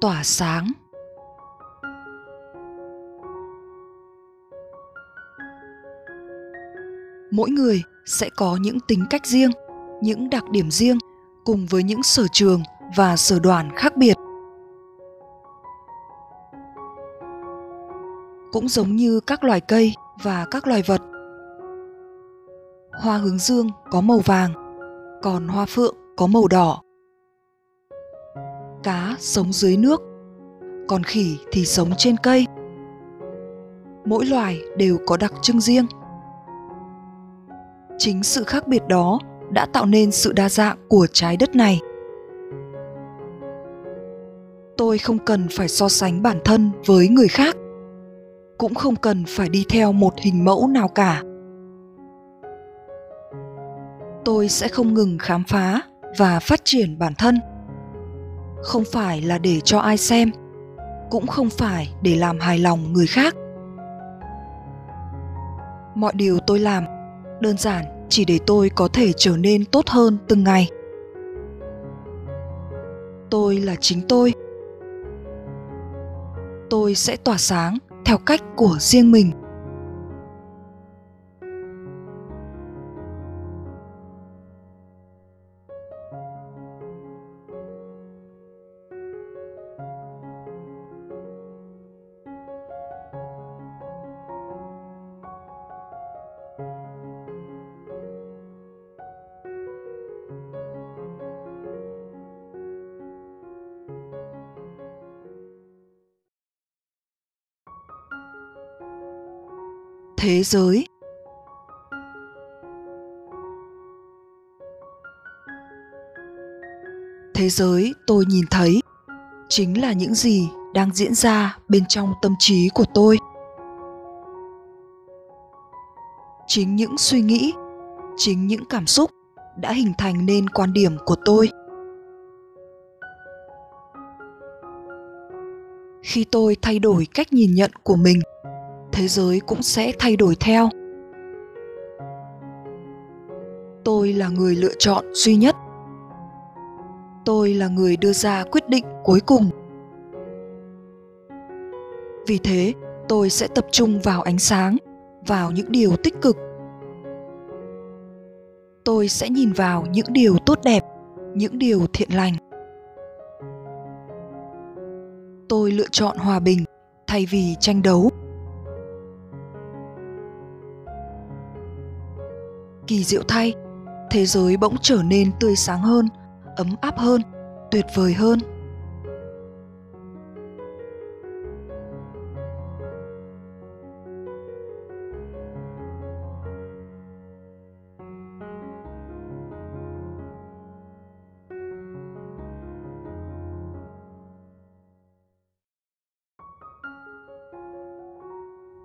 tỏa sáng. Mỗi người sẽ có những tính cách riêng, những đặc điểm riêng cùng với những sở trường và sở đoàn khác biệt. Cũng giống như các loài cây và các loài vật. Hoa hướng dương có màu vàng, còn hoa phượng có màu đỏ cá sống dưới nước, còn khỉ thì sống trên cây. Mỗi loài đều có đặc trưng riêng. Chính sự khác biệt đó đã tạo nên sự đa dạng của trái đất này. Tôi không cần phải so sánh bản thân với người khác, cũng không cần phải đi theo một hình mẫu nào cả. Tôi sẽ không ngừng khám phá và phát triển bản thân không phải là để cho ai xem, cũng không phải để làm hài lòng người khác. Mọi điều tôi làm, đơn giản chỉ để tôi có thể trở nên tốt hơn từng ngày. Tôi là chính tôi. Tôi sẽ tỏa sáng theo cách của riêng mình. Thế giới. Thế giới, tôi nhìn thấy, chính là những gì đang diễn ra bên trong tâm trí của tôi. Chính những suy nghĩ, chính những cảm xúc đã hình thành nên quan điểm của tôi. Khi tôi thay đổi cách nhìn nhận của mình thế giới cũng sẽ thay đổi theo. Tôi là người lựa chọn duy nhất. Tôi là người đưa ra quyết định cuối cùng. Vì thế, tôi sẽ tập trung vào ánh sáng, vào những điều tích cực. Tôi sẽ nhìn vào những điều tốt đẹp, những điều thiện lành. Tôi lựa chọn hòa bình thay vì tranh đấu. Kỳ diệu thay. Thế giới bỗng trở nên tươi sáng hơn, ấm áp hơn, tuyệt vời hơn.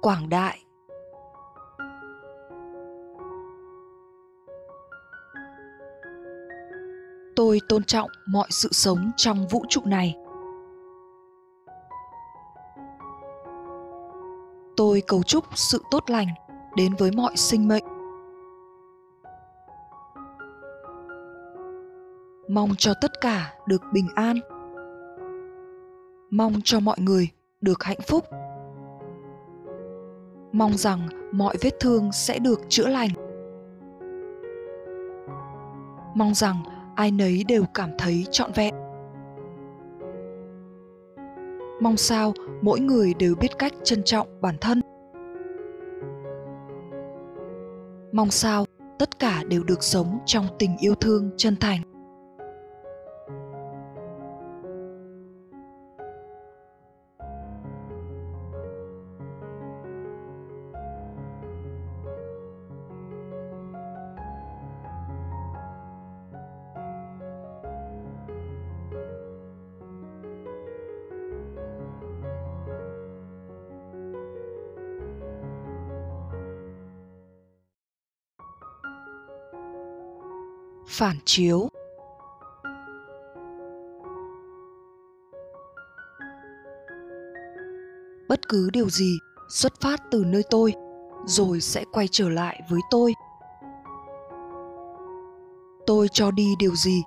Quảng đại tôi tôn trọng mọi sự sống trong vũ trụ này. Tôi cầu chúc sự tốt lành đến với mọi sinh mệnh. Mong cho tất cả được bình an. Mong cho mọi người được hạnh phúc. Mong rằng mọi vết thương sẽ được chữa lành. Mong rằng ai nấy đều cảm thấy trọn vẹn. Mong sao mỗi người đều biết cách trân trọng bản thân. Mong sao tất cả đều được sống trong tình yêu thương chân thành. Phản chiếu. Bất cứ điều gì xuất phát từ nơi tôi, rồi sẽ quay trở lại với tôi. Tôi cho đi điều gì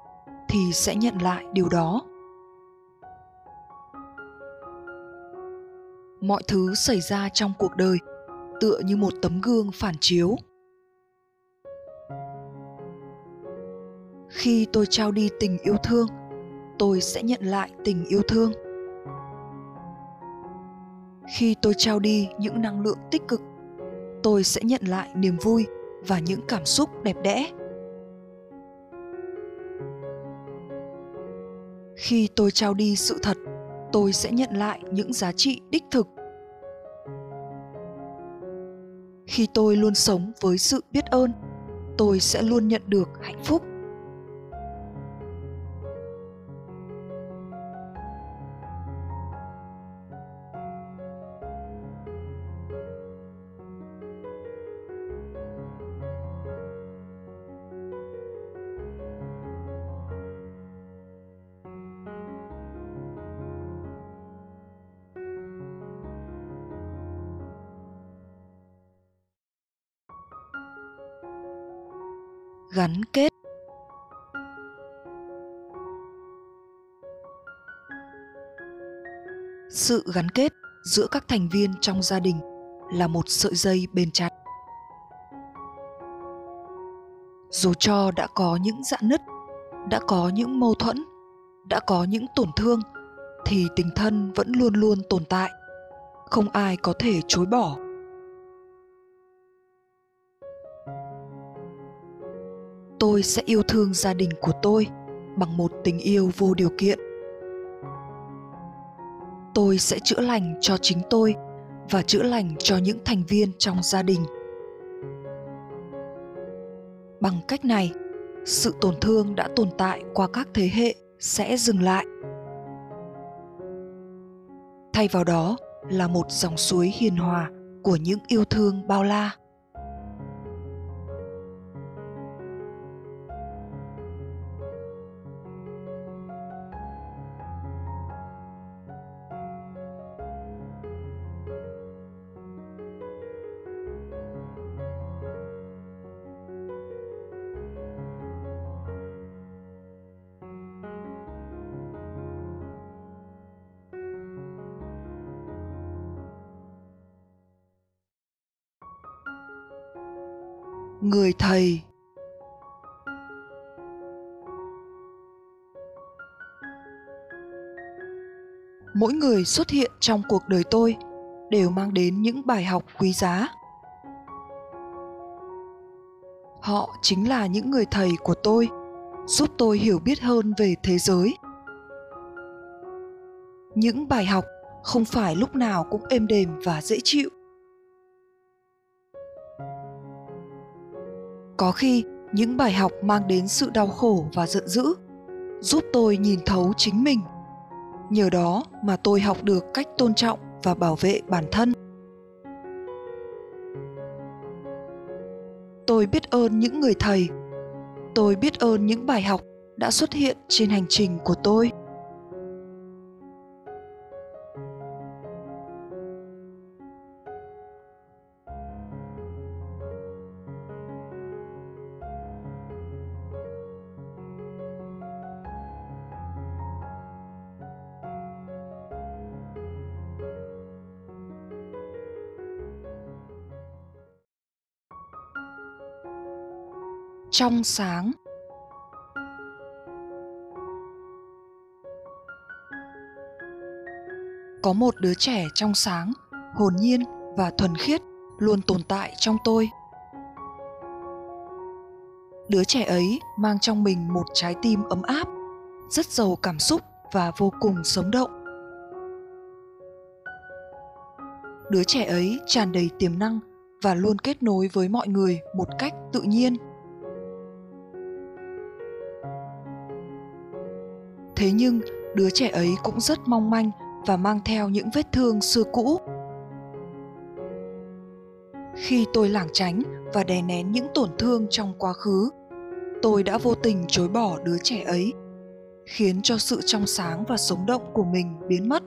thì sẽ nhận lại điều đó. Mọi thứ xảy ra trong cuộc đời tựa như một tấm gương phản chiếu. Khi tôi trao đi tình yêu thương, tôi sẽ nhận lại tình yêu thương. Khi tôi trao đi những năng lượng tích cực, tôi sẽ nhận lại niềm vui và những cảm xúc đẹp đẽ. Khi tôi trao đi sự thật, tôi sẽ nhận lại những giá trị đích thực. Khi tôi luôn sống với sự biết ơn, tôi sẽ luôn nhận được hạnh phúc. Sự gắn kết giữa các thành viên trong gia đình là một sợi dây bền chặt. Dù cho đã có những dạn nứt, đã có những mâu thuẫn, đã có những tổn thương, thì tình thân vẫn luôn luôn tồn tại. Không ai có thể chối bỏ. Tôi sẽ yêu thương gia đình của tôi bằng một tình yêu vô điều kiện tôi sẽ chữa lành cho chính tôi và chữa lành cho những thành viên trong gia đình. Bằng cách này, sự tổn thương đã tồn tại qua các thế hệ sẽ dừng lại. Thay vào đó là một dòng suối hiền hòa của những yêu thương bao la. Thầy mỗi người xuất hiện trong cuộc đời tôi đều mang đến những bài học quý giá. Họ chính là những người thầy của tôi, giúp tôi hiểu biết hơn về thế giới. Những bài học không phải lúc nào cũng êm đềm và dễ chịu. Có khi, những bài học mang đến sự đau khổ và giận dữ, giúp tôi nhìn thấu chính mình. Nhờ đó mà tôi học được cách tôn trọng và bảo vệ bản thân. Tôi biết ơn những người thầy. Tôi biết ơn những bài học đã xuất hiện trên hành trình của tôi. Trong sáng. Có một đứa trẻ trong sáng, hồn nhiên và thuần khiết luôn tồn tại trong tôi. Đứa trẻ ấy mang trong mình một trái tim ấm áp, rất giàu cảm xúc và vô cùng sống động. Đứa trẻ ấy tràn đầy tiềm năng và luôn kết nối với mọi người một cách tự nhiên. Thế nhưng, đứa trẻ ấy cũng rất mong manh và mang theo những vết thương xưa cũ. Khi tôi lảng tránh và đè nén những tổn thương trong quá khứ, tôi đã vô tình chối bỏ đứa trẻ ấy, khiến cho sự trong sáng và sống động của mình biến mất.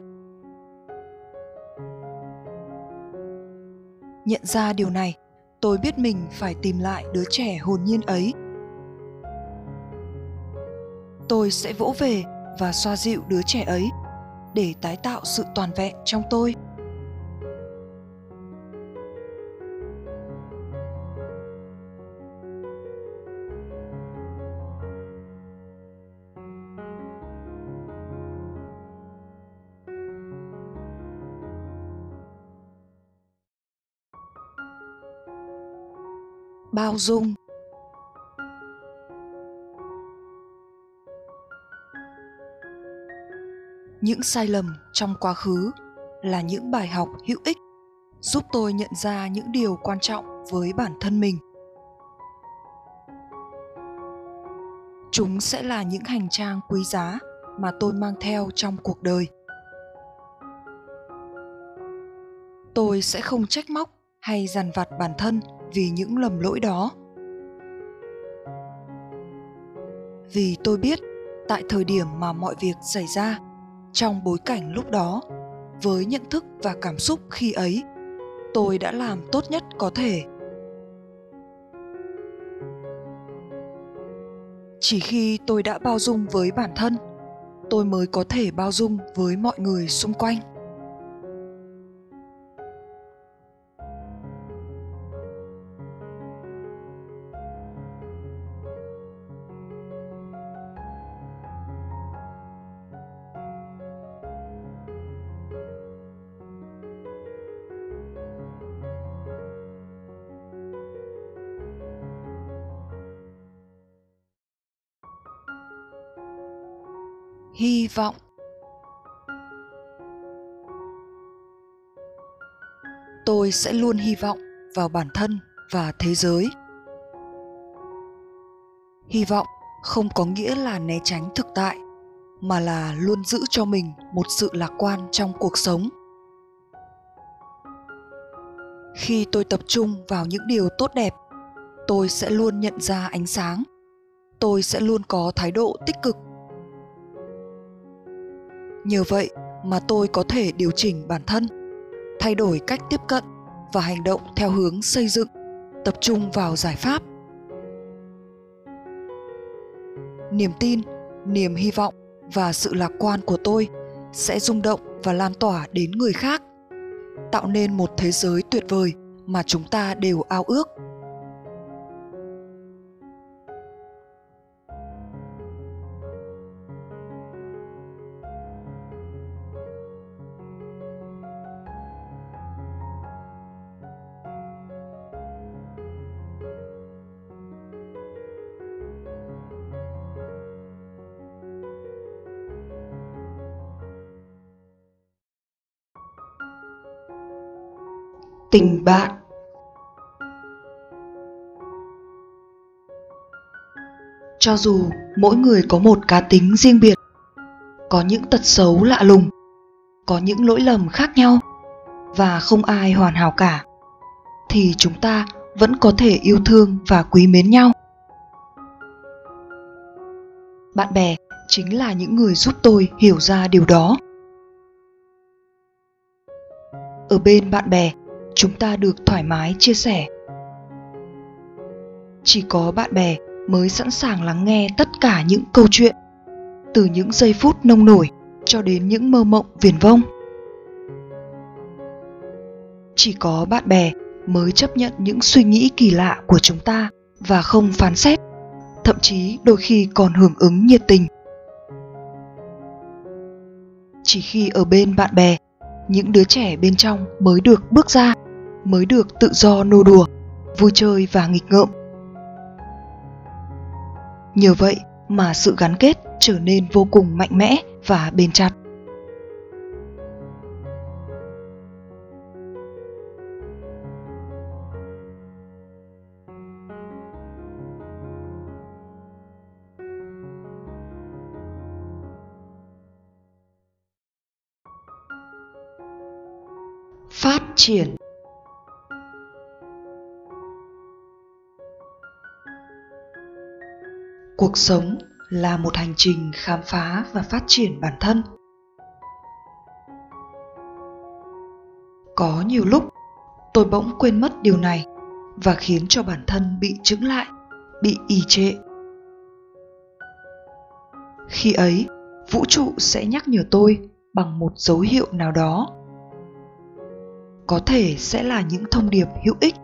Nhận ra điều này, tôi biết mình phải tìm lại đứa trẻ hồn nhiên ấy. Tôi sẽ vỗ về và xoa dịu đứa trẻ ấy, để tái tạo sự toàn vẹn trong tôi. Bao dung. Những sai lầm trong quá khứ là những bài học hữu ích, giúp tôi nhận ra những điều quan trọng với bản thân mình. Chúng sẽ là những hành trang quý giá mà tôi mang theo trong cuộc đời. Tôi sẽ không trách móc hay dằn vặt bản thân vì những lầm lỗi đó. Vì tôi biết tại thời điểm mà mọi việc xảy ra trong bối cảnh lúc đó. Với nhận thức và cảm xúc khi ấy, tôi đã làm tốt nhất có thể. Chỉ khi tôi đã bao dung với bản thân, tôi mới có thể bao dung với mọi người xung quanh. Hy vọng. Tôi sẽ luôn hy vọng vào bản thân và thế giới. Hy vọng không có nghĩa là né tránh thực tại, mà là luôn giữ cho mình một sự lạc quan trong cuộc sống. Khi tôi tập trung vào những điều tốt đẹp, tôi sẽ luôn nhận ra ánh sáng. Tôi sẽ luôn có thái độ tích cực nhờ vậy mà tôi có thể điều chỉnh bản thân, thay đổi cách tiếp cận và hành động theo hướng xây dựng, tập trung vào giải pháp. Niềm tin, niềm hy vọng và sự lạc quan của tôi sẽ rung động và lan tỏa đến người khác, tạo nên một thế giới tuyệt vời mà chúng ta đều ao ước. Tình bạn. Cho dù mỗi người có một cá tính riêng biệt, có những tật xấu lạ lùng, có những lỗi lầm khác nhau và không ai hoàn hảo cả, thì chúng ta vẫn có thể yêu thương và quý mến nhau. Bạn bè chính là những người giúp tôi hiểu ra điều đó. Ở bên bạn bè chúng ta được thoải mái chia sẻ. Chỉ có bạn bè mới sẵn sàng lắng nghe tất cả những câu chuyện, từ những giây phút nông nổi cho đến những mơ mộng viển vông. Chỉ có bạn bè mới chấp nhận những suy nghĩ kỳ lạ của chúng ta và không phán xét, thậm chí đôi khi còn hưởng ứng nhiệt tình. Chỉ khi ở bên bạn bè, những đứa trẻ bên trong mới được bước ra mới được tự do nô đùa, vui chơi và nghịch ngợm. Nhờ vậy mà sự gắn kết trở nên vô cùng mạnh mẽ và bền chặt. Phát triển cuộc sống là một hành trình khám phá và phát triển bản thân. Có nhiều lúc, tôi bỗng quên mất điều này và khiến cho bản thân bị chững lại, bị ì trệ. Khi ấy, vũ trụ sẽ nhắc nhở tôi bằng một dấu hiệu nào đó. Có thể sẽ là những thông điệp hữu ích,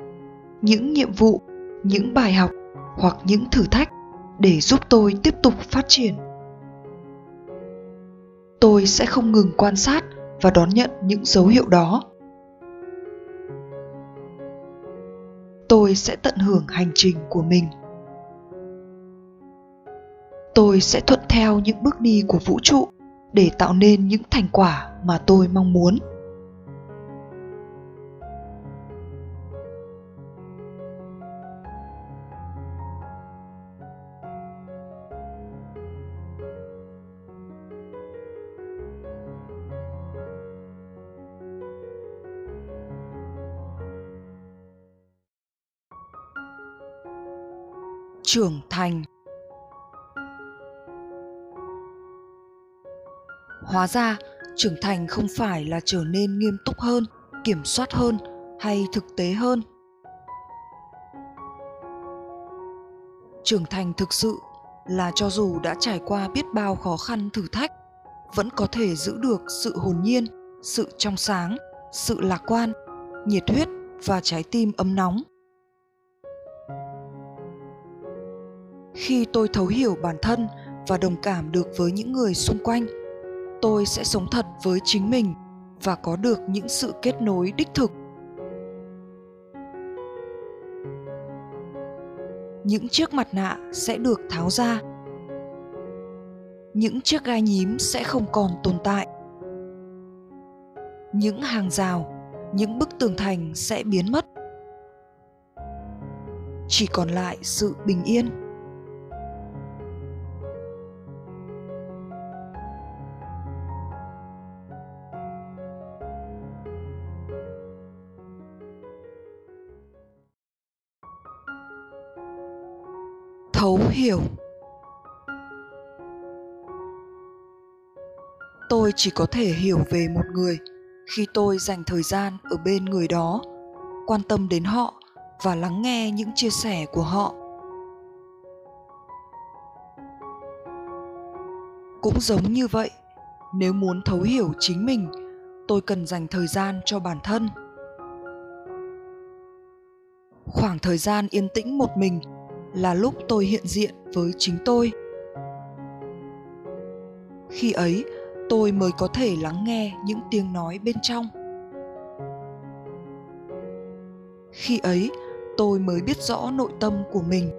những nhiệm vụ, những bài học hoặc những thử thách để giúp tôi tiếp tục phát triển. Tôi sẽ không ngừng quan sát và đón nhận những dấu hiệu đó. Tôi sẽ tận hưởng hành trình của mình. Tôi sẽ thuận theo những bước đi của vũ trụ để tạo nên những thành quả mà tôi mong muốn. Trưởng thành. Hóa ra, trưởng thành không phải là trở nên nghiêm túc hơn, kiểm soát hơn hay thực tế hơn. Trưởng thành thực sự là cho dù đã trải qua biết bao khó khăn thử thách, vẫn có thể giữ được sự hồn nhiên, sự trong sáng, sự lạc quan, nhiệt huyết và trái tim ấm nóng. Khi tôi thấu hiểu bản thân và đồng cảm được với những người xung quanh. Tôi sẽ sống thật với chính mình và có được những sự kết nối đích thực. Những chiếc mặt nạ sẽ được tháo ra. Những chiếc gai nhím sẽ không còn tồn tại. Những hàng rào, những bức tường thành sẽ biến mất. Chỉ còn lại sự bình yên. Hiểu. Tôi chỉ có thể hiểu về một người khi tôi dành thời gian ở bên người đó, quan tâm đến họ và lắng nghe những chia sẻ của họ. Cũng giống như vậy, nếu muốn thấu hiểu chính mình, tôi cần dành thời gian cho bản thân. Khoảng thời gian yên tĩnh một mình là lúc tôi hiện diện với chính tôi. Khi ấy, tôi mới có thể lắng nghe những tiếng nói bên trong. Khi ấy, tôi mới biết rõ nội tâm của mình.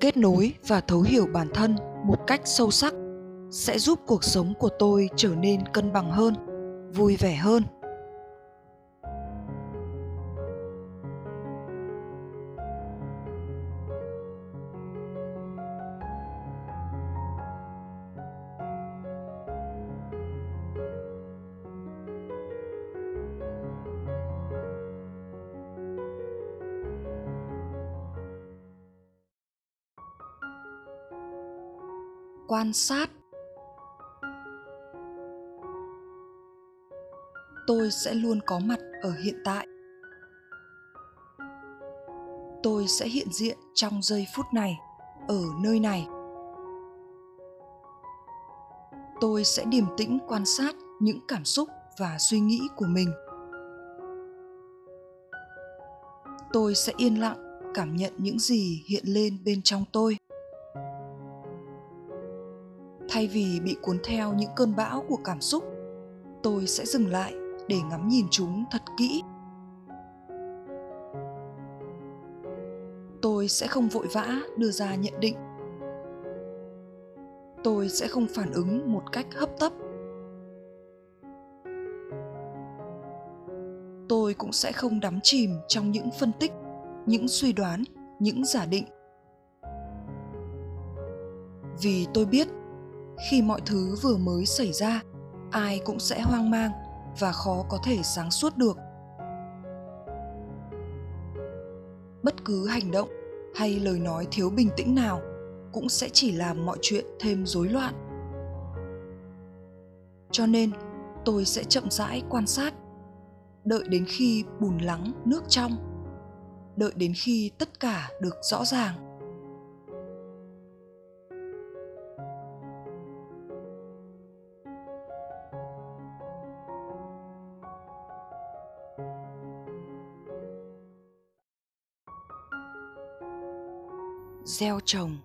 Kết nối và thấu hiểu bản thân một cách sâu sắc sẽ giúp cuộc sống của tôi trở nên cân bằng hơn, vui vẻ hơn. Quan sát. Tôi sẽ luôn có mặt ở hiện tại. Tôi sẽ hiện diện trong giây phút này, ở nơi này. Tôi sẽ điềm tĩnh quan sát những cảm xúc và suy nghĩ của mình. Tôi sẽ yên lặng cảm nhận những gì hiện lên bên trong tôi thay vì bị cuốn theo những cơn bão của cảm xúc, tôi sẽ dừng lại để ngắm nhìn chúng thật kỹ. Tôi sẽ không vội vã đưa ra nhận định. Tôi sẽ không phản ứng một cách hấp tấp. Tôi cũng sẽ không đắm chìm trong những phân tích, những suy đoán, những giả định. Vì tôi biết khi mọi thứ vừa mới xảy ra, ai cũng sẽ hoang mang và khó có thể sáng suốt được. Bất cứ hành động hay lời nói thiếu bình tĩnh nào cũng sẽ chỉ làm mọi chuyện thêm rối loạn. Cho nên, tôi sẽ chậm rãi quan sát, đợi đến khi bùn lắng nước trong, đợi đến khi tất cả được rõ ràng. Gieo trồng.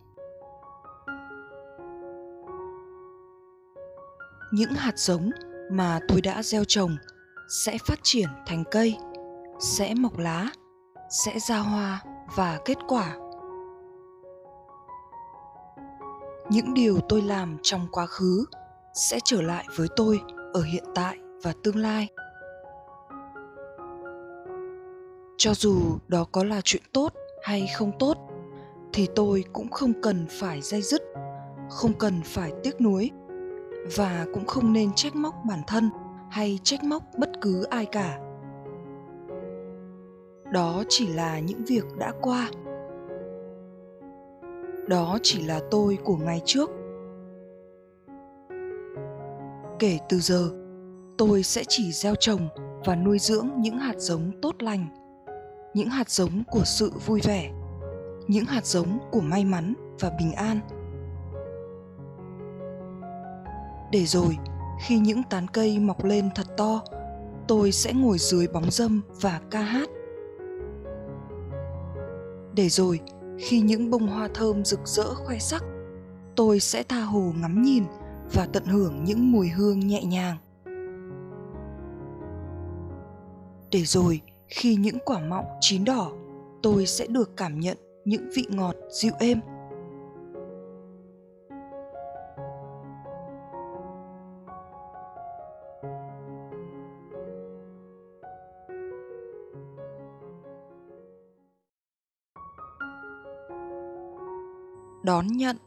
Những hạt giống mà tôi đã gieo trồng sẽ phát triển thành cây, sẽ mọc lá, sẽ ra hoa và kết quả. Những điều tôi làm trong quá khứ sẽ trở lại với tôi ở hiện tại và tương lai. Cho dù đó có là chuyện tốt hay không tốt thì tôi cũng không cần phải dây dứt, không cần phải tiếc nuối và cũng không nên trách móc bản thân hay trách móc bất cứ ai cả. Đó chỉ là những việc đã qua. Đó chỉ là tôi của ngày trước. Kể từ giờ, tôi sẽ chỉ gieo trồng và nuôi dưỡng những hạt giống tốt lành, những hạt giống của sự vui vẻ những hạt giống của may mắn và bình an. Để rồi, khi những tán cây mọc lên thật to, tôi sẽ ngồi dưới bóng dâm và ca hát. Để rồi, khi những bông hoa thơm rực rỡ khoe sắc, tôi sẽ tha hồ ngắm nhìn và tận hưởng những mùi hương nhẹ nhàng. Để rồi, khi những quả mọng chín đỏ, tôi sẽ được cảm nhận những vị ngọt dịu êm. Đón nhận.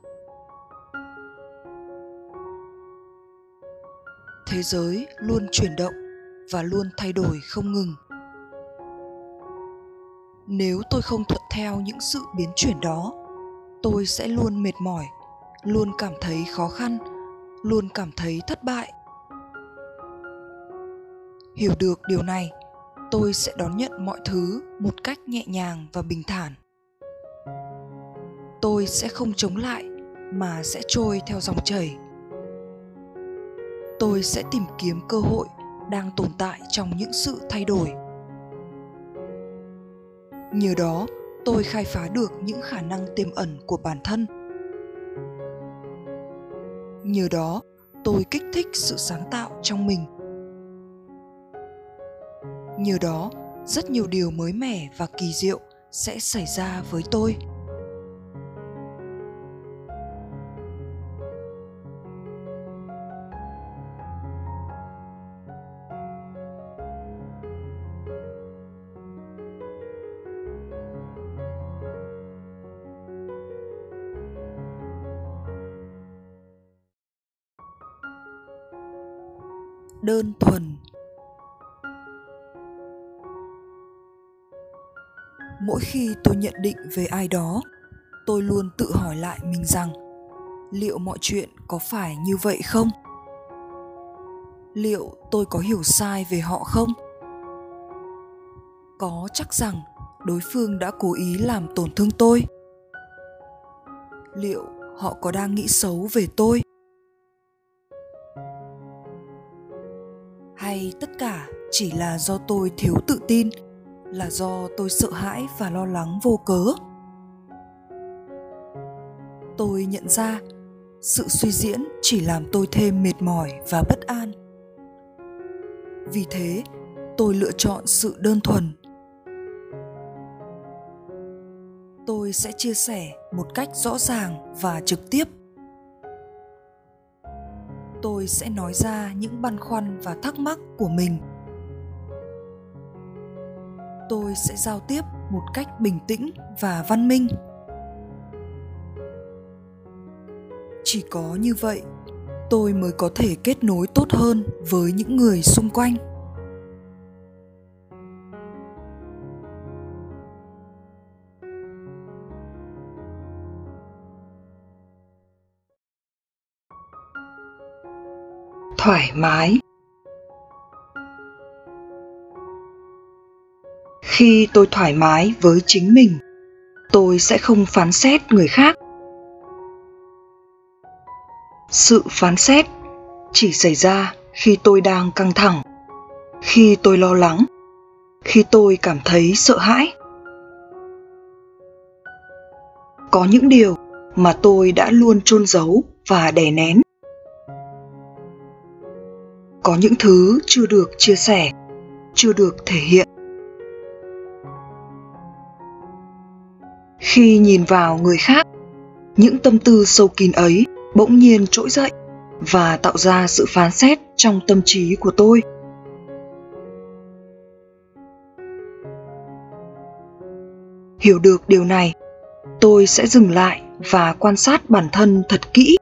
Thế giới luôn chuyển động và luôn thay đổi không ngừng nếu tôi không thuận theo những sự biến chuyển đó, tôi sẽ luôn mệt mỏi, luôn cảm thấy khó khăn, luôn cảm thấy thất bại. Hiểu được điều này, tôi sẽ đón nhận mọi thứ một cách nhẹ nhàng và bình thản. Tôi sẽ không chống lại, mà sẽ trôi theo dòng chảy. Tôi sẽ tìm kiếm cơ hội đang tồn tại trong những sự thay đổi nhờ đó, tôi khai phá được những khả năng tiềm ẩn của bản thân. Nhờ đó, tôi kích thích sự sáng tạo trong mình. Nhờ đó, rất nhiều điều mới mẻ và kỳ diệu sẽ xảy ra với tôi. Đơn thuần. Mỗi khi tôi nhận định về ai đó, tôi luôn tự hỏi lại mình rằng, liệu mọi chuyện có phải như vậy không? Liệu tôi có hiểu sai về họ không? Có chắc rằng đối phương đã cố ý làm tổn thương tôi? Liệu họ có đang nghĩ xấu về tôi? Tất cả chỉ là do tôi thiếu tự tin, là do tôi sợ hãi và lo lắng vô cớ. Tôi nhận ra sự suy diễn chỉ làm tôi thêm mệt mỏi và bất an. Vì thế, tôi lựa chọn sự đơn thuần. Tôi sẽ chia sẻ một cách rõ ràng và trực tiếp tôi sẽ nói ra những băn khoăn và thắc mắc của mình. Tôi sẽ giao tiếp một cách bình tĩnh và văn minh. Chỉ có như vậy, tôi mới có thể kết nối tốt hơn với những người xung quanh. Thoải mái. Khi tôi thoải mái với chính mình, tôi sẽ không phán xét người khác. Sự phán xét chỉ xảy ra khi tôi đang căng thẳng, khi tôi lo lắng, khi tôi cảm thấy sợ hãi. Có những điều mà tôi đã luôn chôn giấu và đè nén có những thứ chưa được chia sẻ, chưa được thể hiện. Khi nhìn vào người khác, những tâm tư sâu kín ấy bỗng nhiên trỗi dậy và tạo ra sự phán xét trong tâm trí của tôi. Hiểu được điều này, tôi sẽ dừng lại và quan sát bản thân thật kỹ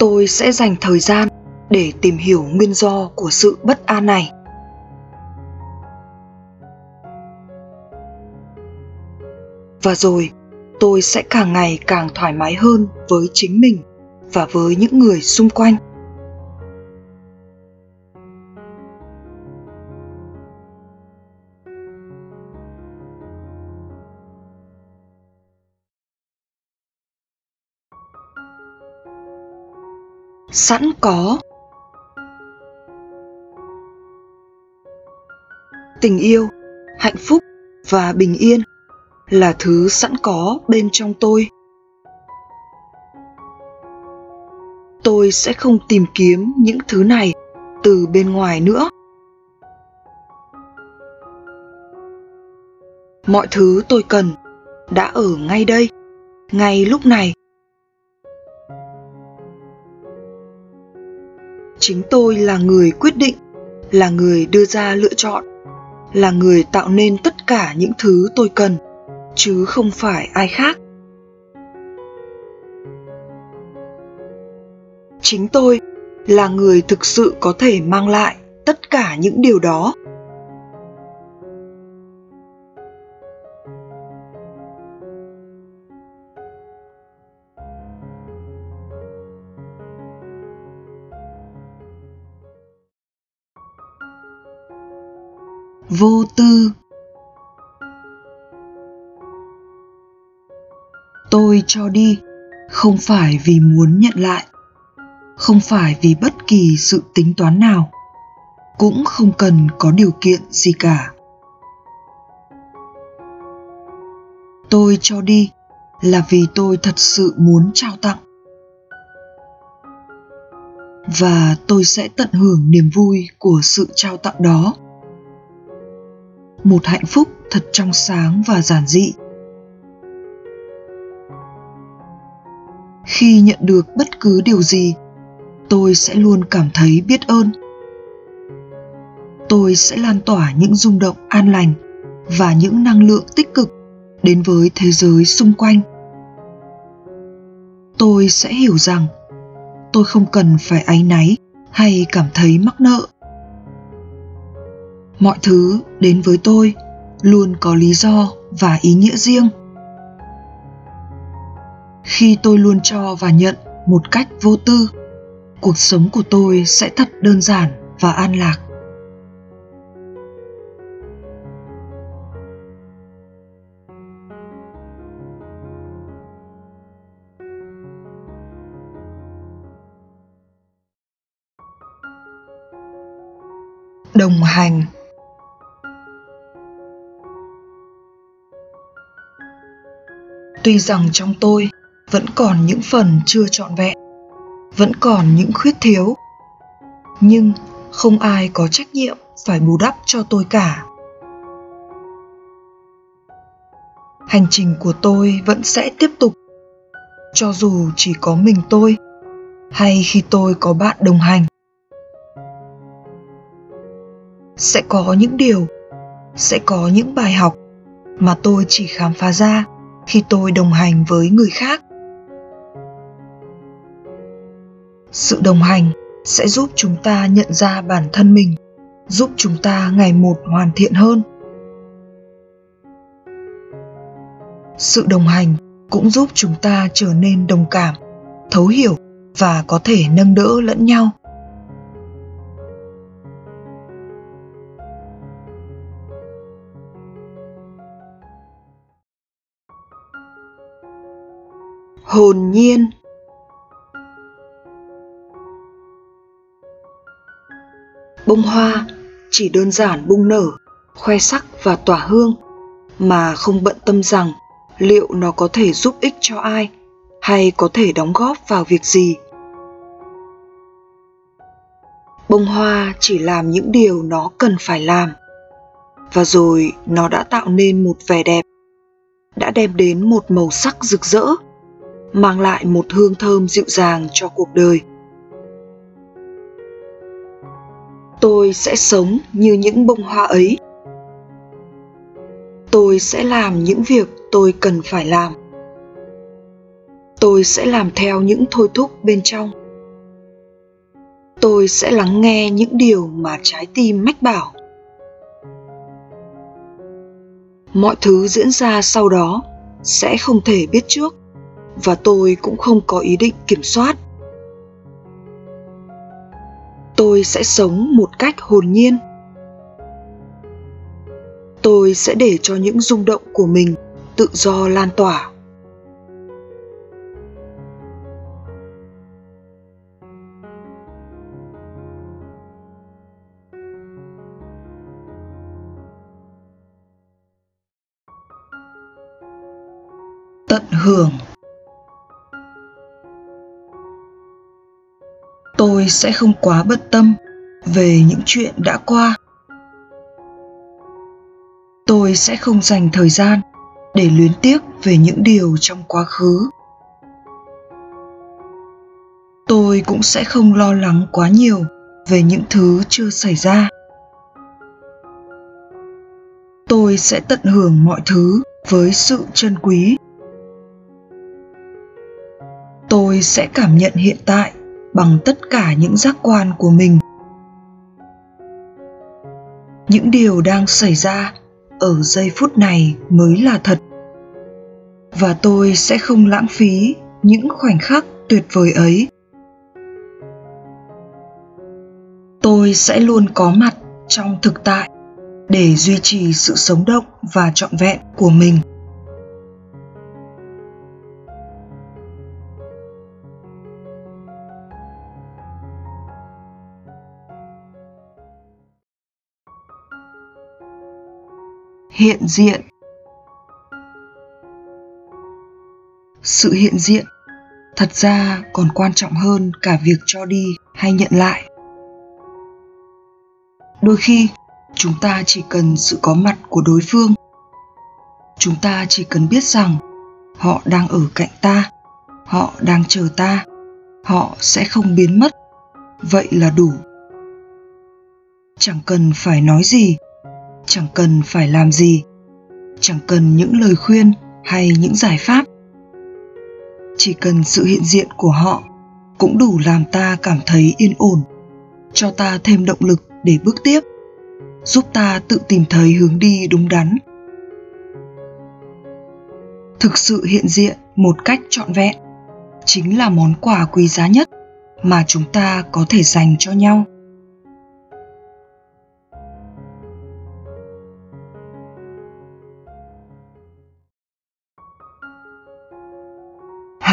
tôi sẽ dành thời gian để tìm hiểu nguyên do của sự bất an này. Và rồi, tôi sẽ càng ngày càng thoải mái hơn với chính mình và với những người xung quanh. Sẵn có. Tình yêu, hạnh phúc và bình yên là thứ sẵn có bên trong tôi. Tôi sẽ không tìm kiếm những thứ này từ bên ngoài nữa. Mọi thứ tôi cần đã ở ngay đây, ngay lúc này. Chính tôi là người quyết định, là người đưa ra lựa chọn, là người tạo nên tất cả những thứ tôi cần, chứ không phải ai khác. Chính tôi là người thực sự có thể mang lại tất cả những điều đó. Vô tư. Tôi cho đi, không phải vì muốn nhận lại, không phải vì bất kỳ sự tính toán nào, cũng không cần có điều kiện gì cả. Tôi cho đi là vì tôi thật sự muốn trao tặng. Và tôi sẽ tận hưởng niềm vui của sự trao tặng đó một hạnh phúc thật trong sáng và giản dị. Khi nhận được bất cứ điều gì, tôi sẽ luôn cảm thấy biết ơn. Tôi sẽ lan tỏa những rung động an lành và những năng lượng tích cực đến với thế giới xung quanh. Tôi sẽ hiểu rằng tôi không cần phải áy náy hay cảm thấy mắc nợ mọi thứ đến với tôi luôn có lý do và ý nghĩa riêng. Khi tôi luôn cho và nhận một cách vô tư, cuộc sống của tôi sẽ thật đơn giản và an lạc. Đồng hành. Tuy rằng trong tôi vẫn còn những phần chưa trọn vẹn, vẫn còn những khuyết thiếu, nhưng không ai có trách nhiệm phải bù đắp cho tôi cả. Hành trình của tôi vẫn sẽ tiếp tục, cho dù chỉ có mình tôi hay khi tôi có bạn đồng hành. Sẽ có những điều, sẽ có những bài học mà tôi chỉ khám phá ra khi tôi đồng hành với người khác. Sự đồng hành sẽ giúp chúng ta nhận ra bản thân mình, giúp chúng ta ngày một hoàn thiện hơn. Sự đồng hành cũng giúp chúng ta trở nên đồng cảm, thấu hiểu và có thể nâng đỡ lẫn nhau. Hồn nhiên. Bông hoa chỉ đơn giản bung nở, khoe sắc và tỏa hương, mà không bận tâm rằng liệu nó có thể giúp ích cho ai hay có thể đóng góp vào việc gì. Bông hoa chỉ làm những điều nó cần phải làm, và rồi nó đã tạo nên một vẻ đẹp, đã đem đến một màu sắc rực rỡ mang lại một hương thơm dịu dàng cho cuộc đời. Tôi sẽ sống như những bông hoa ấy. Tôi sẽ làm những việc tôi cần phải làm. Tôi sẽ làm theo những thôi thúc bên trong. Tôi sẽ lắng nghe những điều mà trái tim mách bảo. Mọi thứ diễn ra sau đó sẽ không thể biết trước và tôi cũng không có ý định kiểm soát. Tôi sẽ sống một cách hồn nhiên. Tôi sẽ để cho những rung động của mình tự do lan tỏa. Tận hưởng tôi sẽ không quá bận tâm về những chuyện đã qua. Tôi sẽ không dành thời gian để luyến tiếc về những điều trong quá khứ. Tôi cũng sẽ không lo lắng quá nhiều về những thứ chưa xảy ra. Tôi sẽ tận hưởng mọi thứ với sự chân quý. Tôi sẽ cảm nhận hiện tại bằng tất cả những giác quan của mình. Những điều đang xảy ra ở giây phút này mới là thật. Và tôi sẽ không lãng phí những khoảnh khắc tuyệt vời ấy. Tôi sẽ luôn có mặt trong thực tại để duy trì sự sống động và trọn vẹn của mình. Hiện diện. Sự hiện diện thật ra còn quan trọng hơn cả việc cho đi hay nhận lại. Đôi khi, chúng ta chỉ cần sự có mặt của đối phương. Chúng ta chỉ cần biết rằng họ đang ở cạnh ta, họ đang chờ ta, họ sẽ không biến mất. Vậy là đủ. Chẳng cần phải nói gì chẳng cần phải làm gì. Chẳng cần những lời khuyên hay những giải pháp. Chỉ cần sự hiện diện của họ cũng đủ làm ta cảm thấy yên ổn, cho ta thêm động lực để bước tiếp, giúp ta tự tìm thấy hướng đi đúng đắn. Thực sự hiện diện một cách trọn vẹn chính là món quà quý giá nhất mà chúng ta có thể dành cho nhau.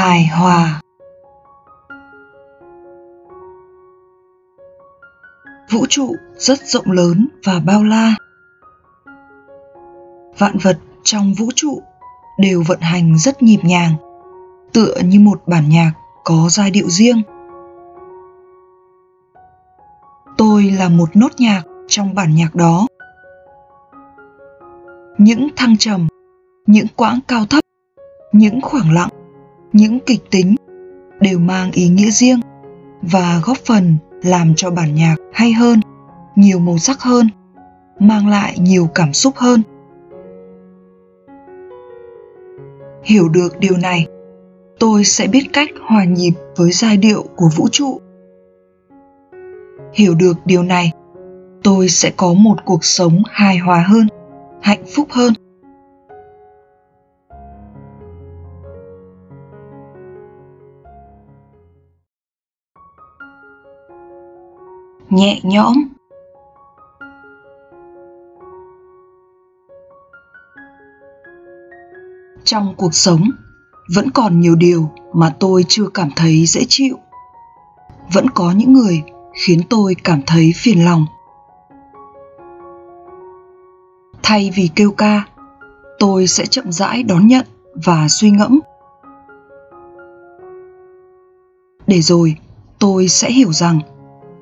Hài hòa. Vũ trụ rất rộng lớn và bao la. Vạn vật trong vũ trụ đều vận hành rất nhịp nhàng, tựa như một bản nhạc có giai điệu riêng. Tôi là một nốt nhạc trong bản nhạc đó. Những thăng trầm, những quãng cao thấp, những khoảng lặng những kịch tính đều mang ý nghĩa riêng và góp phần làm cho bản nhạc hay hơn, nhiều màu sắc hơn, mang lại nhiều cảm xúc hơn. Hiểu được điều này, tôi sẽ biết cách hòa nhịp với giai điệu của vũ trụ. Hiểu được điều này, tôi sẽ có một cuộc sống hài hòa hơn, hạnh phúc hơn. Nhẹ nhõm. Trong cuộc sống, vẫn còn nhiều điều mà tôi chưa cảm thấy dễ chịu. Vẫn có những người khiến tôi cảm thấy phiền lòng. Thay vì kêu ca, tôi sẽ chậm rãi đón nhận và suy ngẫm. Để rồi, tôi sẽ hiểu rằng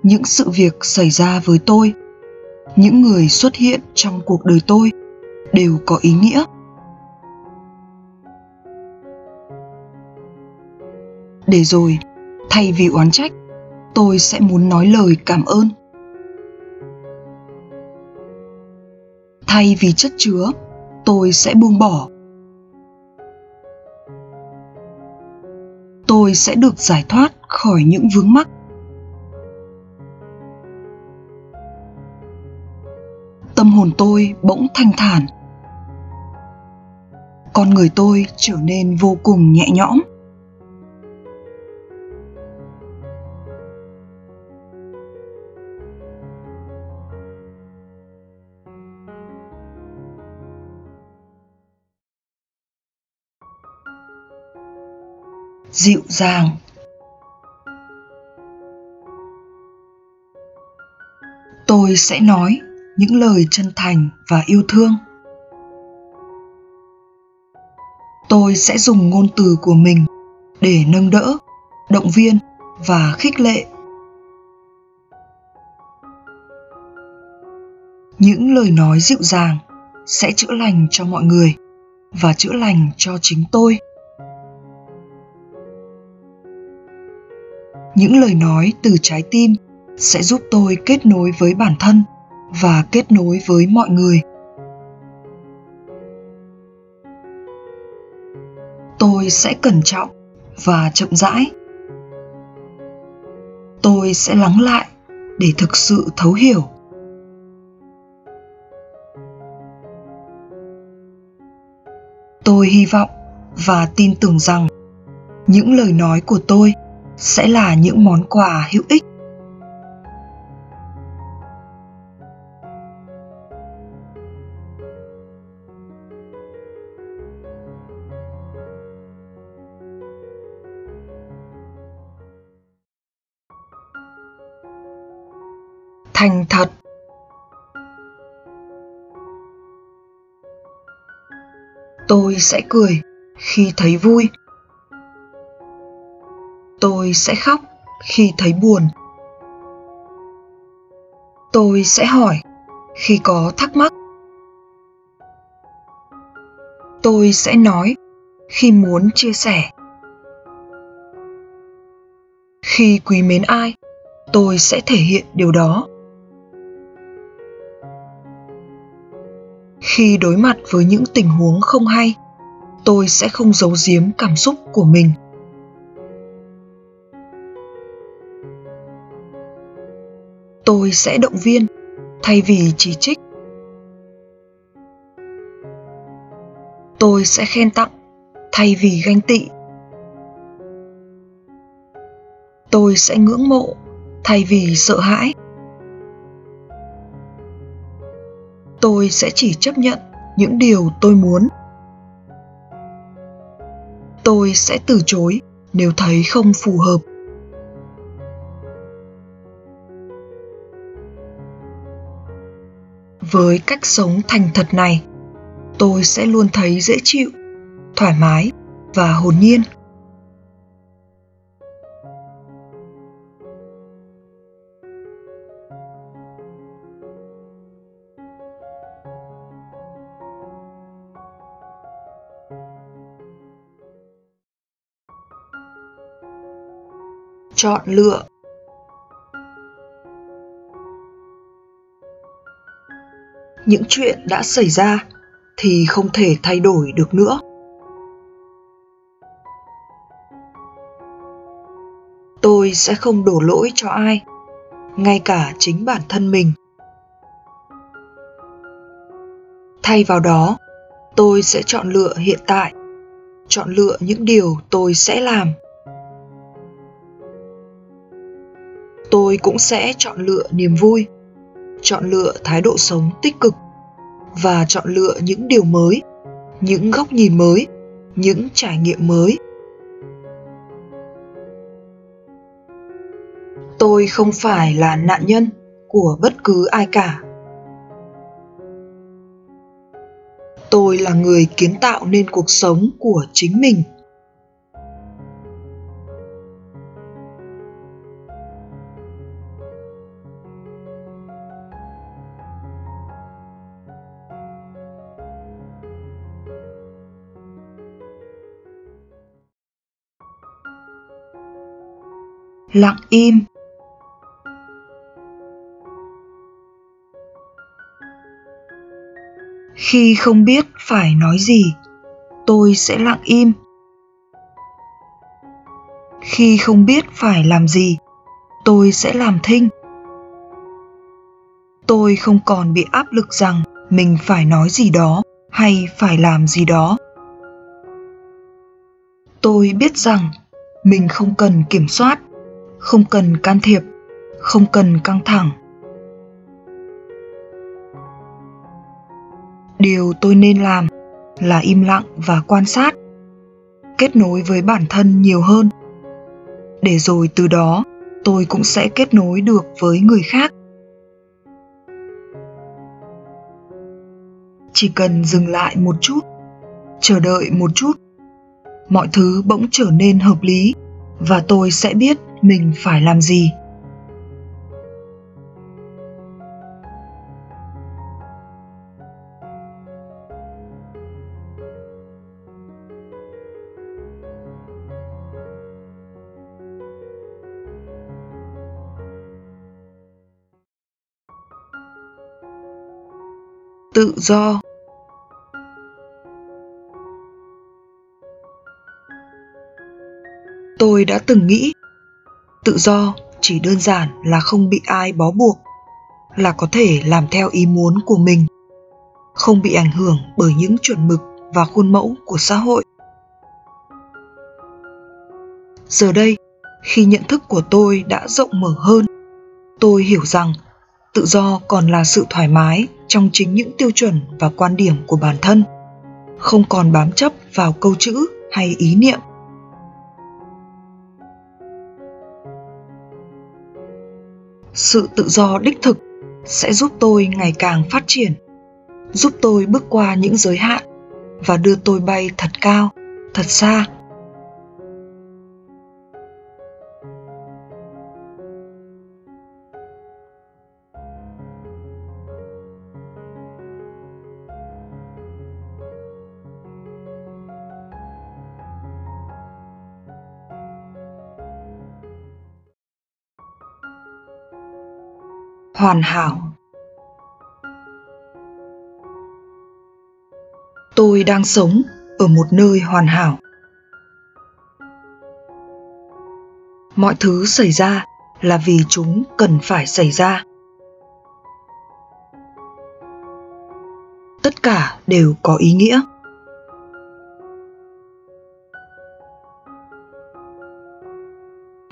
những sự việc xảy ra với tôi. Những người xuất hiện trong cuộc đời tôi đều có ý nghĩa. Để rồi, thay vì oán trách, tôi sẽ muốn nói lời cảm ơn. Thay vì chất chứa, tôi sẽ buông bỏ. Tôi sẽ được giải thoát khỏi những vướng mắc. Hồn tôi bỗng thanh thản. Con người tôi trở nên vô cùng nhẹ nhõm. Dịu dàng. Tôi sẽ nói những lời chân thành và yêu thương. Tôi sẽ dùng ngôn từ của mình để nâng đỡ, động viên và khích lệ. Những lời nói dịu dàng sẽ chữa lành cho mọi người và chữa lành cho chính tôi. Những lời nói từ trái tim sẽ giúp tôi kết nối với bản thân và kết nối với mọi người. Tôi sẽ cẩn trọng và chậm rãi. Tôi sẽ lắng lại để thực sự thấu hiểu. Tôi hy vọng và tin tưởng rằng những lời nói của tôi sẽ là những món quà hữu ích. Tôi sẽ cười khi thấy vui. Tôi sẽ khóc khi thấy buồn. Tôi sẽ hỏi khi có thắc mắc. Tôi sẽ nói khi muốn chia sẻ. Khi quý mến ai, tôi sẽ thể hiện điều đó. Khi đối mặt với những tình huống không hay, tôi sẽ không giấu giếm cảm xúc của mình. Tôi sẽ động viên, thay vì chỉ trích. Tôi sẽ khen tặng, thay vì ganh tị. Tôi sẽ ngưỡng mộ, thay vì sợ hãi. Tôi sẽ chỉ chấp nhận những điều tôi muốn. Tôi sẽ từ chối nếu thấy không phù hợp. Với cách sống thành thật này, tôi sẽ luôn thấy dễ chịu, thoải mái và hồn nhiên. Chọn lựa. Những chuyện đã xảy ra thì không thể thay đổi được nữa. Tôi sẽ không đổ lỗi cho ai, ngay cả chính bản thân mình. Thay vào đó, tôi sẽ chọn lựa hiện tại, chọn lựa những điều tôi sẽ làm. Tôi cũng sẽ chọn lựa niềm vui, chọn lựa thái độ sống tích cực và chọn lựa những điều mới, những góc nhìn mới, những trải nghiệm mới. Tôi không phải là nạn nhân của bất cứ ai cả. Tôi là người kiến tạo nên cuộc sống của chính mình. Lặng im. Khi không biết phải nói gì, tôi sẽ lặng im. Khi không biết phải làm gì, tôi sẽ làm thinh. Tôi không còn bị áp lực rằng mình phải nói gì đó hay phải làm gì đó. Tôi biết rằng mình không cần kiểm soát không cần can thiệp, không cần căng thẳng. Điều tôi nên làm là im lặng và quan sát, kết nối với bản thân nhiều hơn. Để rồi từ đó, tôi cũng sẽ kết nối được với người khác. Chỉ cần dừng lại một chút, chờ đợi một chút, mọi thứ bỗng trở nên hợp lý và tôi sẽ biết mình phải làm gì? Tự do. Tôi đã từng nghĩ tự do, chỉ đơn giản là không bị ai bó buộc, là có thể làm theo ý muốn của mình, không bị ảnh hưởng bởi những chuẩn mực và khuôn mẫu của xã hội. Giờ đây, khi nhận thức của tôi đã rộng mở hơn, tôi hiểu rằng tự do còn là sự thoải mái trong chính những tiêu chuẩn và quan điểm của bản thân, không còn bám chấp vào câu chữ hay ý niệm. Sự tự do đích thực sẽ giúp tôi ngày càng phát triển, giúp tôi bước qua những giới hạn và đưa tôi bay thật cao, thật xa. Hoàn hảo. Tôi đang sống ở một nơi hoàn hảo. Mọi thứ xảy ra là vì chúng cần phải xảy ra. Tất cả đều có ý nghĩa.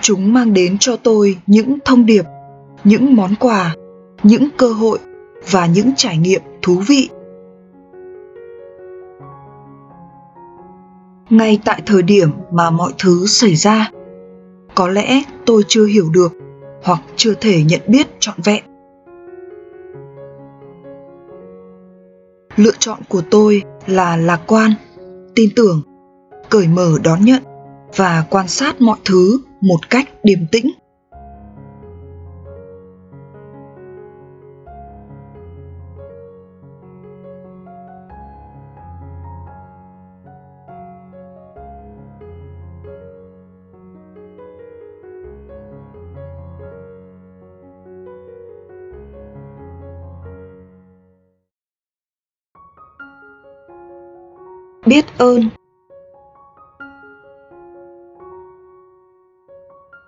Chúng mang đến cho tôi những thông điệp, những món quà những cơ hội và những trải nghiệm thú vị. Ngay tại thời điểm mà mọi thứ xảy ra, có lẽ tôi chưa hiểu được hoặc chưa thể nhận biết trọn vẹn. Lựa chọn của tôi là lạc quan, tin tưởng, cởi mở đón nhận và quan sát mọi thứ một cách điềm tĩnh. Biết ơn.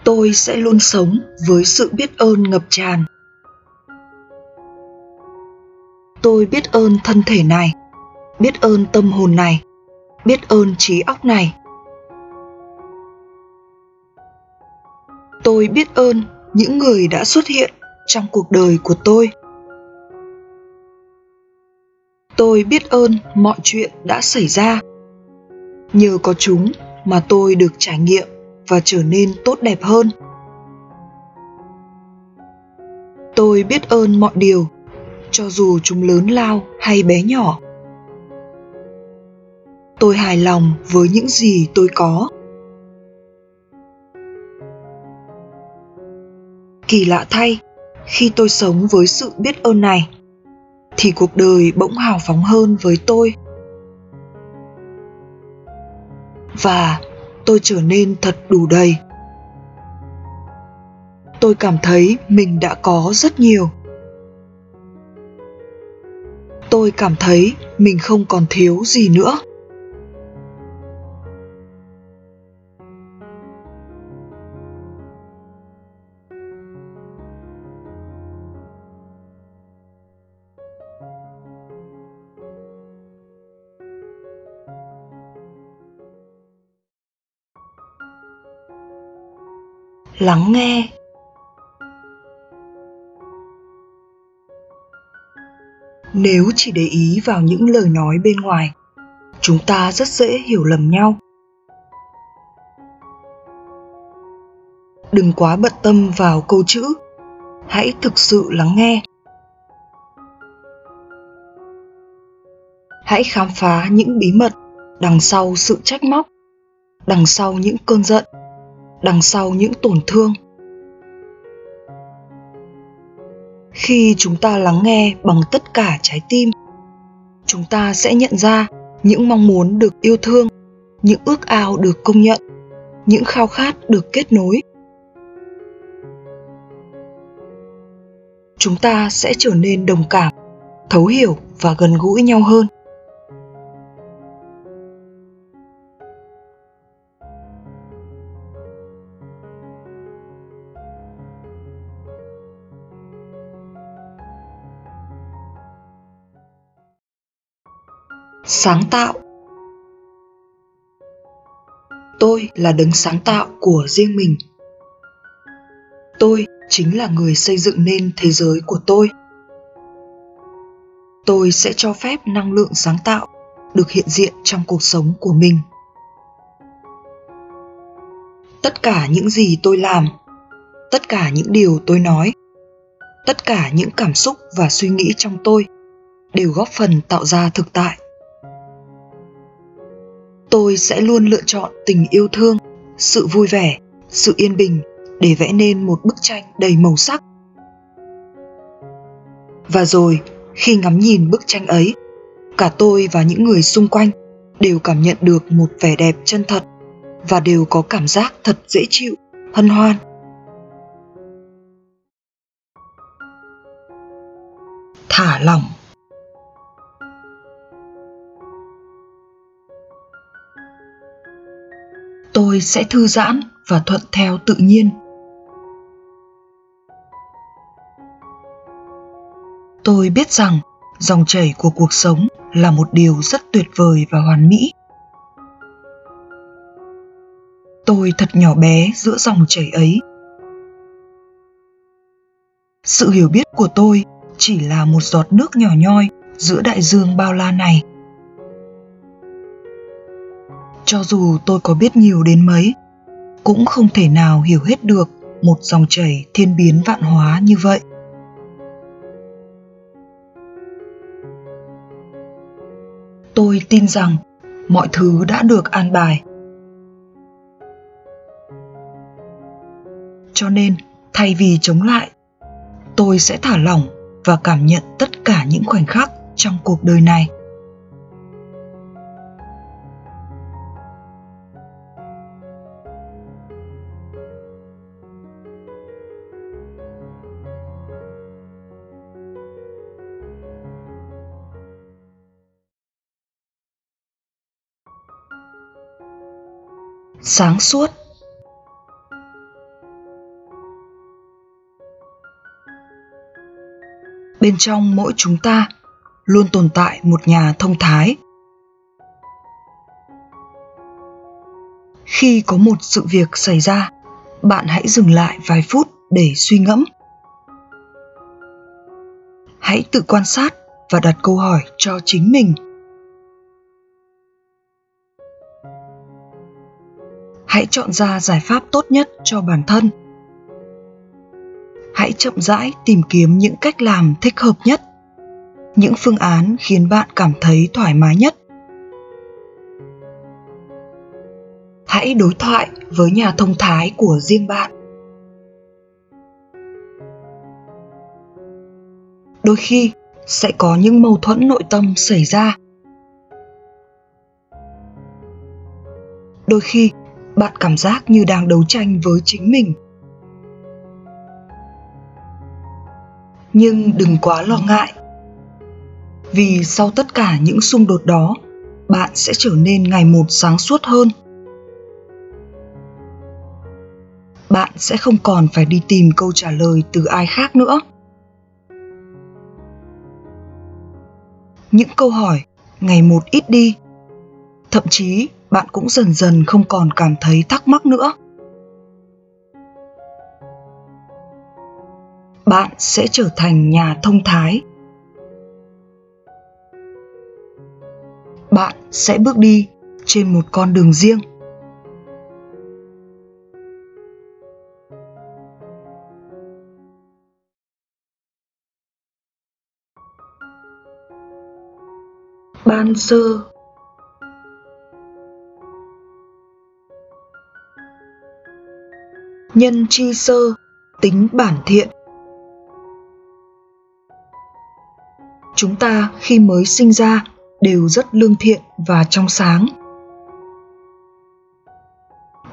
Tôi sẽ luôn sống với sự biết ơn ngập tràn. Tôi biết ơn thân thể này, biết ơn tâm hồn này, biết ơn trí óc này. Tôi biết ơn những người đã xuất hiện trong cuộc đời của tôi tôi biết ơn mọi chuyện đã xảy ra. Nhờ có chúng mà tôi được trải nghiệm và trở nên tốt đẹp hơn. Tôi biết ơn mọi điều, cho dù chúng lớn lao hay bé nhỏ. Tôi hài lòng với những gì tôi có. Kỳ lạ thay, khi tôi sống với sự biết ơn này thì cuộc đời bỗng hào phóng hơn với tôi. Và tôi trở nên thật đủ đầy. Tôi cảm thấy mình đã có rất nhiều. Tôi cảm thấy mình không còn thiếu gì nữa. Lắng nghe. Nếu chỉ để ý vào những lời nói bên ngoài, chúng ta rất dễ hiểu lầm nhau. Đừng quá bận tâm vào câu chữ. Hãy thực sự lắng nghe. Hãy khám phá những bí mật đằng sau sự trách móc, đằng sau những cơn giận đằng sau những tổn thương. Khi chúng ta lắng nghe bằng tất cả trái tim, chúng ta sẽ nhận ra những mong muốn được yêu thương, những ước ao được công nhận, những khao khát được kết nối. Chúng ta sẽ trở nên đồng cảm, thấu hiểu và gần gũi nhau hơn. Sáng tạo. Tôi là đấng sáng tạo của riêng mình. Tôi chính là người xây dựng nên thế giới của tôi. Tôi sẽ cho phép năng lượng sáng tạo được hiện diện trong cuộc sống của mình. Tất cả những gì tôi làm, tất cả những điều tôi nói, tất cả những cảm xúc và suy nghĩ trong tôi đều góp phần tạo ra thực tại tôi sẽ luôn lựa chọn tình yêu thương, sự vui vẻ, sự yên bình để vẽ nên một bức tranh đầy màu sắc. Và rồi, khi ngắm nhìn bức tranh ấy, cả tôi và những người xung quanh đều cảm nhận được một vẻ đẹp chân thật và đều có cảm giác thật dễ chịu, hân hoan. Thả lỏng. Tôi sẽ thư giãn và thuận theo tự nhiên. Tôi biết rằng dòng chảy của cuộc sống là một điều rất tuyệt vời và hoàn mỹ. Tôi thật nhỏ bé giữa dòng chảy ấy. Sự hiểu biết của tôi chỉ là một giọt nước nhỏ nhoi giữa đại dương bao la này cho dù tôi có biết nhiều đến mấy, cũng không thể nào hiểu hết được một dòng chảy thiên biến vạn hóa như vậy. Tôi tin rằng mọi thứ đã được an bài. Cho nên, thay vì chống lại, tôi sẽ thả lỏng và cảm nhận tất cả những khoảnh khắc trong cuộc đời này. Sáng suốt. Bên trong mỗi chúng ta luôn tồn tại một nhà thông thái. Khi có một sự việc xảy ra, bạn hãy dừng lại vài phút để suy ngẫm. Hãy tự quan sát và đặt câu hỏi cho chính mình. Hãy chọn ra giải pháp tốt nhất cho bản thân. Hãy chậm rãi tìm kiếm những cách làm thích hợp nhất, những phương án khiến bạn cảm thấy thoải mái nhất. Hãy đối thoại với nhà thông thái của riêng bạn. Đôi khi, sẽ có những mâu thuẫn nội tâm xảy ra. Đôi khi bạn cảm giác như đang đấu tranh với chính mình. Nhưng đừng quá lo ngại. Vì sau tất cả những xung đột đó, bạn sẽ trở nên ngày một sáng suốt hơn. Bạn sẽ không còn phải đi tìm câu trả lời từ ai khác nữa. Những câu hỏi, ngày một ít đi. Thậm chí bạn cũng dần dần không còn cảm thấy thắc mắc nữa. Bạn sẽ trở thành nhà thông thái. Bạn sẽ bước đi trên một con đường riêng. Ban sơ. Nhân chi sơ, tính bản thiện. Chúng ta khi mới sinh ra đều rất lương thiện và trong sáng.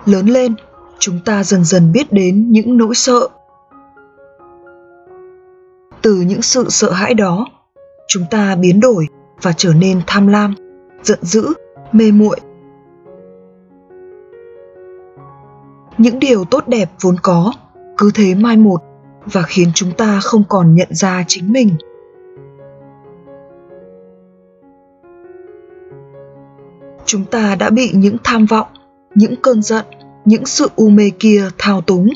Lớn lên, chúng ta dần dần biết đến những nỗi sợ. Từ những sự sợ hãi đó, chúng ta biến đổi và trở nên tham lam, giận dữ, mê muội. Những điều tốt đẹp vốn có, cứ thế mai một, và khiến chúng ta không còn nhận ra chính mình. Chúng ta đã bị những tham vọng, những cơn giận, những sự u mê kia thao túng.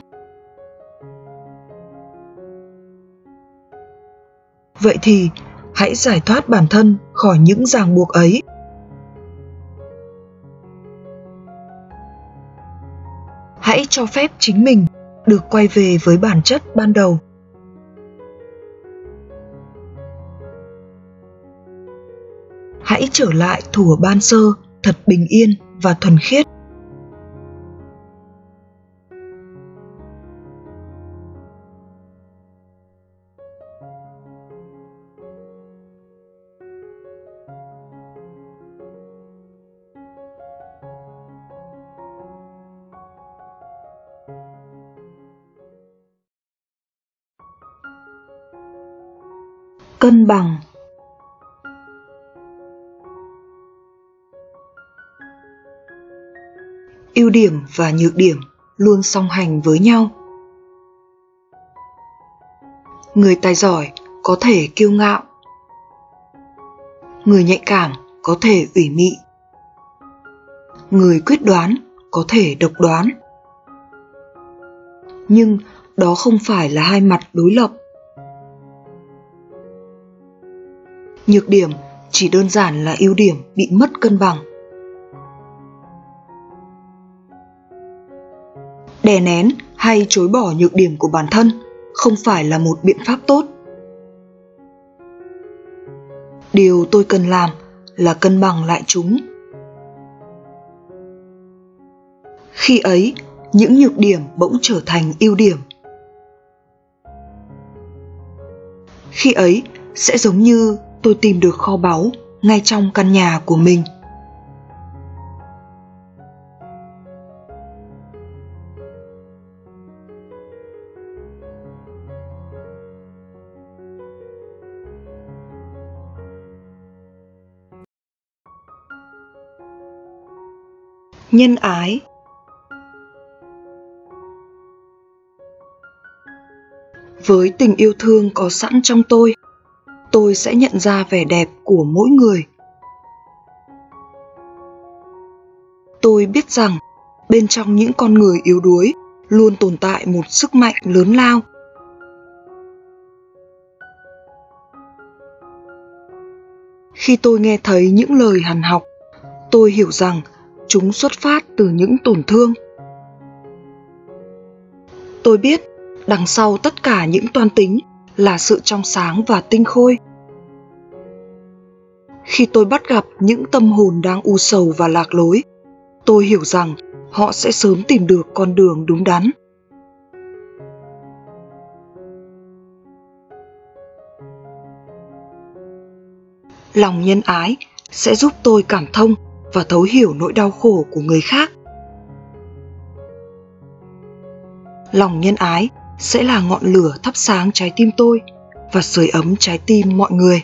Vậy thì, hãy giải thoát bản thân khỏi những ràng buộc ấy. Hãy cho phép chính mình được quay về với bản chất ban đầu. Hãy trở lại thủa ban sơ thật bình yên và thuần khiết. Cân bằng. Ưu điểm và nhược điểm luôn song hành với nhau. Người tài giỏi có thể kiêu ngạo. Người nhạy cảm có thể ủy mị. Người quyết đoán có thể độc đoán. Nhưng đó không phải là hai mặt đối lập. Nhược điểm chỉ đơn giản là ưu điểm bị mất cân bằng. Đè nén hay chối bỏ nhược điểm của bản thân không phải là một biện pháp tốt. Điều tôi cần làm là cân bằng lại chúng. Khi ấy, những nhược điểm bỗng trở thành ưu điểm. Khi ấy, sẽ giống như tôi tìm được kho báu ngay trong căn nhà của mình. Nhân ái. Với tình yêu thương có sẵn trong tôi tôi sẽ nhận ra vẻ đẹp của mỗi người. Tôi biết rằng, bên trong những con người yếu đuối luôn tồn tại một sức mạnh lớn lao. Khi tôi nghe thấy những lời hằn học, tôi hiểu rằng chúng xuất phát từ những tổn thương. Tôi biết đằng sau tất cả những toan tính là sự trong sáng và tinh khôi khi tôi bắt gặp những tâm hồn đang u sầu và lạc lối, tôi hiểu rằng họ sẽ sớm tìm được con đường đúng đắn. Lòng nhân ái sẽ giúp tôi cảm thông và thấu hiểu nỗi đau khổ của người khác. Lòng nhân ái sẽ là ngọn lửa thắp sáng trái tim tôi và sưởi ấm trái tim mọi người.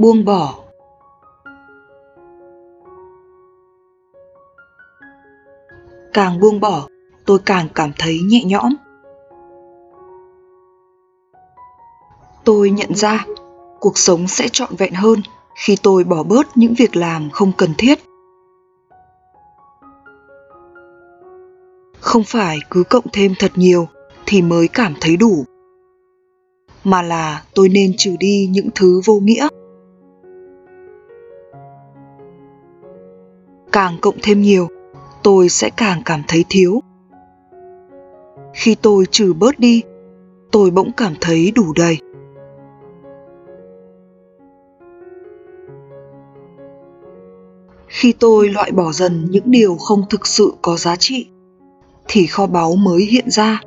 Buông bỏ. Càng buông bỏ, tôi càng cảm thấy nhẹ nhõm. Tôi nhận ra, cuộc sống sẽ trọn vẹn hơn khi tôi bỏ bớt những việc làm không cần thiết. Không phải cứ cộng thêm thật nhiều thì mới cảm thấy đủ, mà là tôi nên trừ đi những thứ vô nghĩa. Càng cộng thêm nhiều, tôi sẽ càng cảm thấy thiếu. Khi tôi trừ bớt đi, tôi bỗng cảm thấy đủ đầy. Khi tôi loại bỏ dần những điều không thực sự có giá trị, thì kho báu mới hiện ra.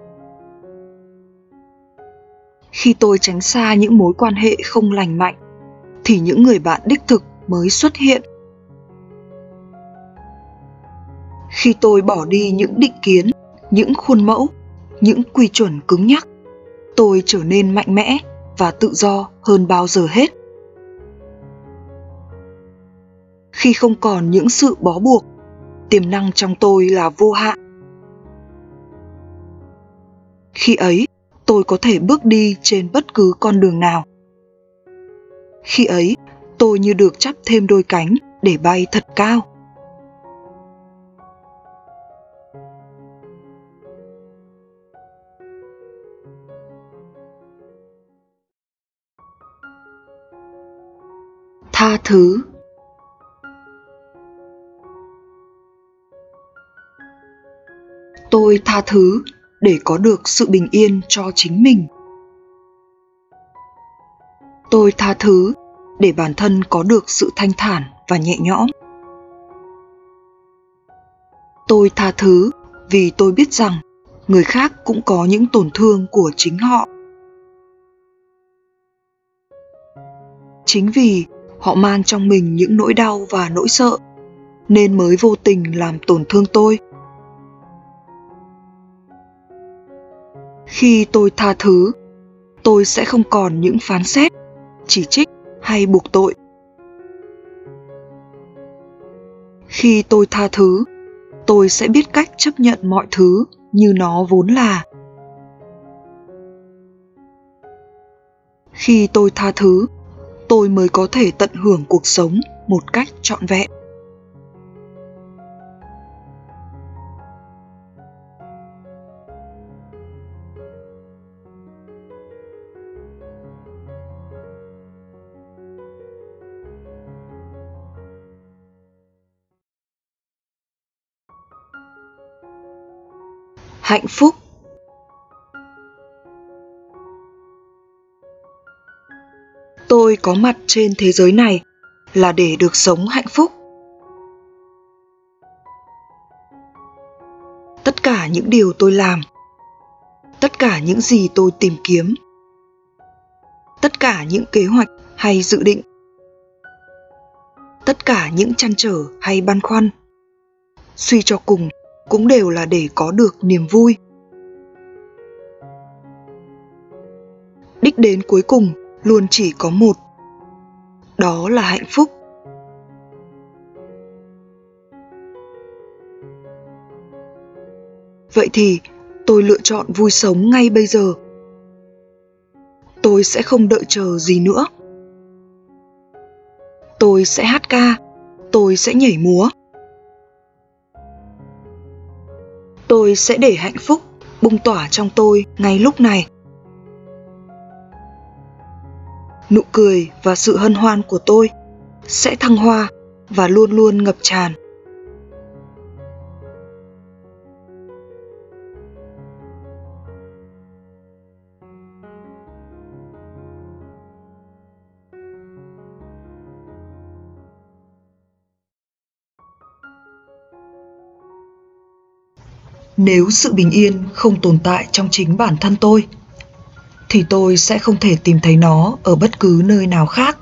Khi tôi tránh xa những mối quan hệ không lành mạnh, thì những người bạn đích thực mới xuất hiện. Khi tôi bỏ đi những định kiến, những khuôn mẫu, những quy chuẩn cứng nhắc. Tôi trở nên mạnh mẽ và tự do hơn bao giờ hết. Khi không còn những sự bó buộc, tiềm năng trong tôi là vô hạn. Khi ấy, tôi có thể bước đi trên bất cứ con đường nào. Khi ấy, tôi như được chắp thêm đôi cánh để bay thật cao. Tha thứ. Tôi tha thứ để có được sự bình yên cho chính mình. Tôi tha thứ để bản thân có được sự thanh thản và nhẹ nhõm. Tôi tha thứ vì tôi biết rằng người khác cũng có những tổn thương của chính họ. Chính vì họ mang trong mình những nỗi đau và nỗi sợ, nên mới vô tình làm tổn thương tôi. Khi tôi tha thứ, tôi sẽ không còn những phán xét, chỉ trích hay buộc tội. Khi tôi tha thứ, tôi sẽ biết cách chấp nhận mọi thứ như nó vốn là. Khi tôi tha thứ tôi mới có thể tận hưởng cuộc sống một cách trọn vẹn. Hạnh phúc tôi có mặt trên thế giới này là để được sống hạnh phúc. Tất cả những điều tôi làm, tất cả những gì tôi tìm kiếm, tất cả những kế hoạch hay dự định, tất cả những chăn trở hay băn khoăn, suy cho cùng cũng đều là để có được niềm vui. Đích đến cuối cùng luôn chỉ có một đó là hạnh phúc. Vậy thì tôi lựa chọn vui sống ngay bây giờ. Tôi sẽ không đợi chờ gì nữa. Tôi sẽ hát ca. Tôi sẽ nhảy múa. Tôi sẽ để hạnh phúc bung tỏa trong tôi ngay lúc này. Nụ cười và sự hân hoan của tôi sẽ thăng hoa và luôn luôn ngập tràn. Nếu sự bình yên không tồn tại trong chính bản thân tôi thì tôi sẽ không thể tìm thấy nó ở bất cứ nơi nào khác.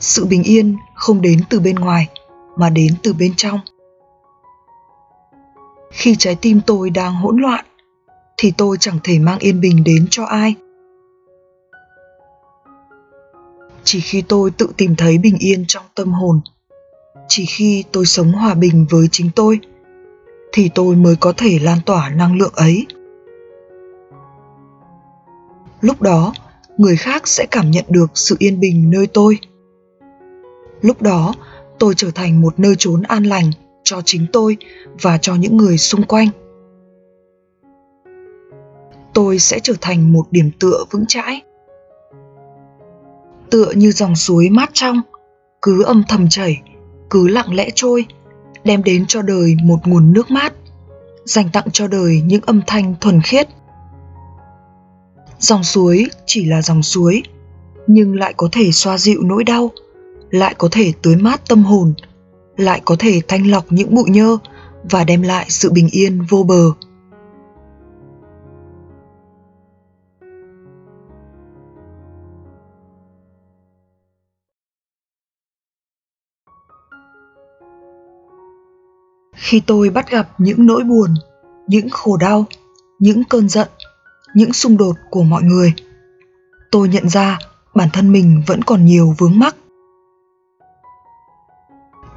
Sự bình yên không đến từ bên ngoài, mà đến từ bên trong. Khi trái tim tôi đang hỗn loạn, thì tôi chẳng thể mang yên bình đến cho ai. Chỉ khi tôi tự tìm thấy bình yên trong tâm hồn, chỉ khi tôi sống hòa bình với chính tôi, thì tôi mới có thể lan tỏa năng lượng ấy lúc đó, người khác sẽ cảm nhận được sự yên bình nơi tôi. Lúc đó, tôi trở thành một nơi trốn an lành cho chính tôi và cho những người xung quanh. Tôi sẽ trở thành một điểm tựa vững chãi. Tựa như dòng suối mát trong, cứ âm thầm chảy, cứ lặng lẽ trôi, đem đến cho đời một nguồn nước mát, dành tặng cho đời những âm thanh thuần khiết dòng suối chỉ là dòng suối, nhưng lại có thể xoa dịu nỗi đau, lại có thể tưới mát tâm hồn, lại có thể thanh lọc những bụi nhơ và đem lại sự bình yên vô bờ. Khi tôi bắt gặp những nỗi buồn, những khổ đau, những cơn giận những xung đột của mọi người. Tôi nhận ra bản thân mình vẫn còn nhiều vướng mắc.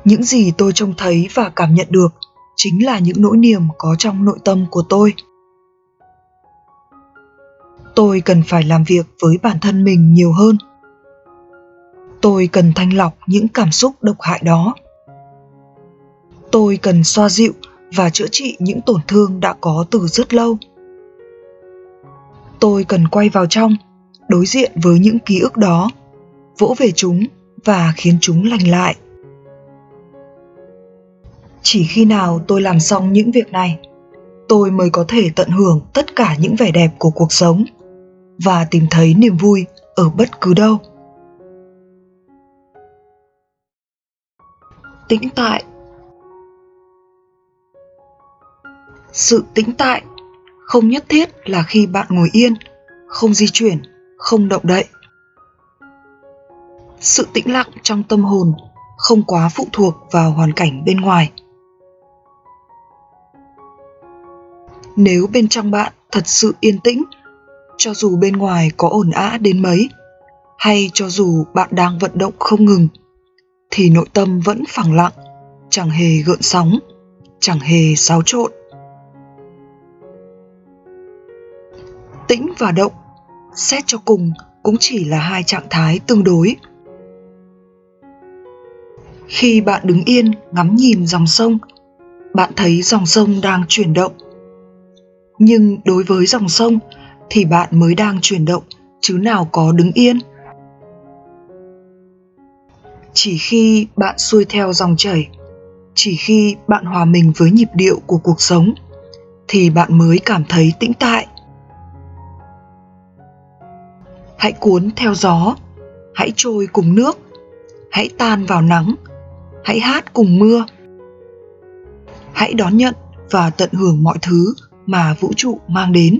Những gì tôi trông thấy và cảm nhận được chính là những nỗi niềm có trong nội tâm của tôi. Tôi cần phải làm việc với bản thân mình nhiều hơn. Tôi cần thanh lọc những cảm xúc độc hại đó. Tôi cần xoa dịu và chữa trị những tổn thương đã có từ rất lâu tôi cần quay vào trong, đối diện với những ký ức đó, vỗ về chúng và khiến chúng lành lại. Chỉ khi nào tôi làm xong những việc này, tôi mới có thể tận hưởng tất cả những vẻ đẹp của cuộc sống và tìm thấy niềm vui ở bất cứ đâu. Tĩnh tại. Sự tĩnh tại không nhất thiết là khi bạn ngồi yên, không di chuyển, không động đậy. Sự tĩnh lặng trong tâm hồn không quá phụ thuộc vào hoàn cảnh bên ngoài. Nếu bên trong bạn thật sự yên tĩnh, cho dù bên ngoài có ồn ã đến mấy, hay cho dù bạn đang vận động không ngừng, thì nội tâm vẫn phẳng lặng, chẳng hề gợn sóng, chẳng hề xáo trộn. Tĩnh và động. Xét cho cùng, cũng chỉ là hai trạng thái tương đối. Khi bạn đứng yên, ngắm nhìn dòng sông, bạn thấy dòng sông đang chuyển động. Nhưng đối với dòng sông, thì bạn mới đang chuyển động, chứ nào có đứng yên. Chỉ khi bạn xuôi theo dòng chảy, chỉ khi bạn hòa mình với nhịp điệu của cuộc sống, thì bạn mới cảm thấy tĩnh tại. Hãy cuốn theo gió. Hãy trôi cùng nước. Hãy tan vào nắng. Hãy hát cùng mưa. Hãy đón nhận và tận hưởng mọi thứ mà vũ trụ mang đến.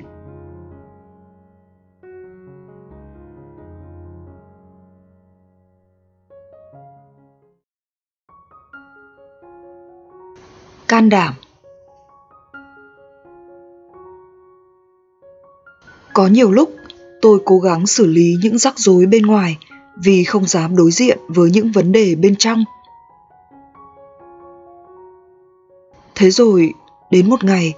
Can đảm. Có nhiều lúc tôi cố gắng xử lý những rắc rối bên ngoài vì không dám đối diện với những vấn đề bên trong. Thế rồi, đến một ngày,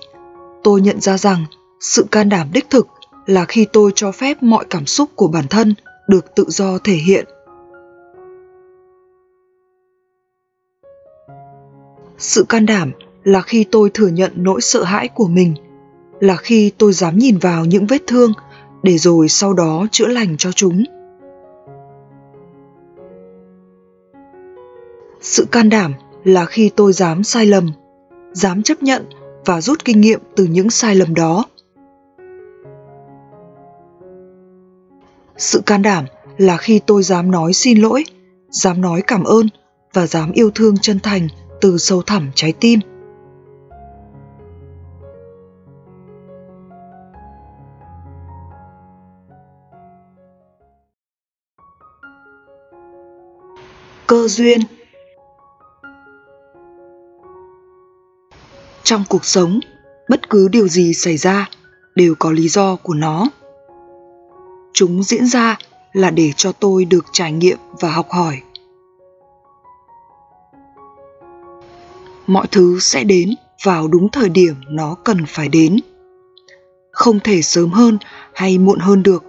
tôi nhận ra rằng sự can đảm đích thực là khi tôi cho phép mọi cảm xúc của bản thân được tự do thể hiện. Sự can đảm là khi tôi thừa nhận nỗi sợ hãi của mình, là khi tôi dám nhìn vào những vết thương để rồi sau đó chữa lành cho chúng. Sự can đảm là khi tôi dám sai lầm, dám chấp nhận và rút kinh nghiệm từ những sai lầm đó. Sự can đảm là khi tôi dám nói xin lỗi, dám nói cảm ơn và dám yêu thương chân thành từ sâu thẳm trái tim. Cơ duyên. Trong cuộc sống, bất cứ điều gì xảy ra đều có lý do của nó. Chúng diễn ra là để cho tôi được trải nghiệm và học hỏi. Mọi thứ sẽ đến vào đúng thời điểm nó cần phải đến. Không thể sớm hơn hay muộn hơn được.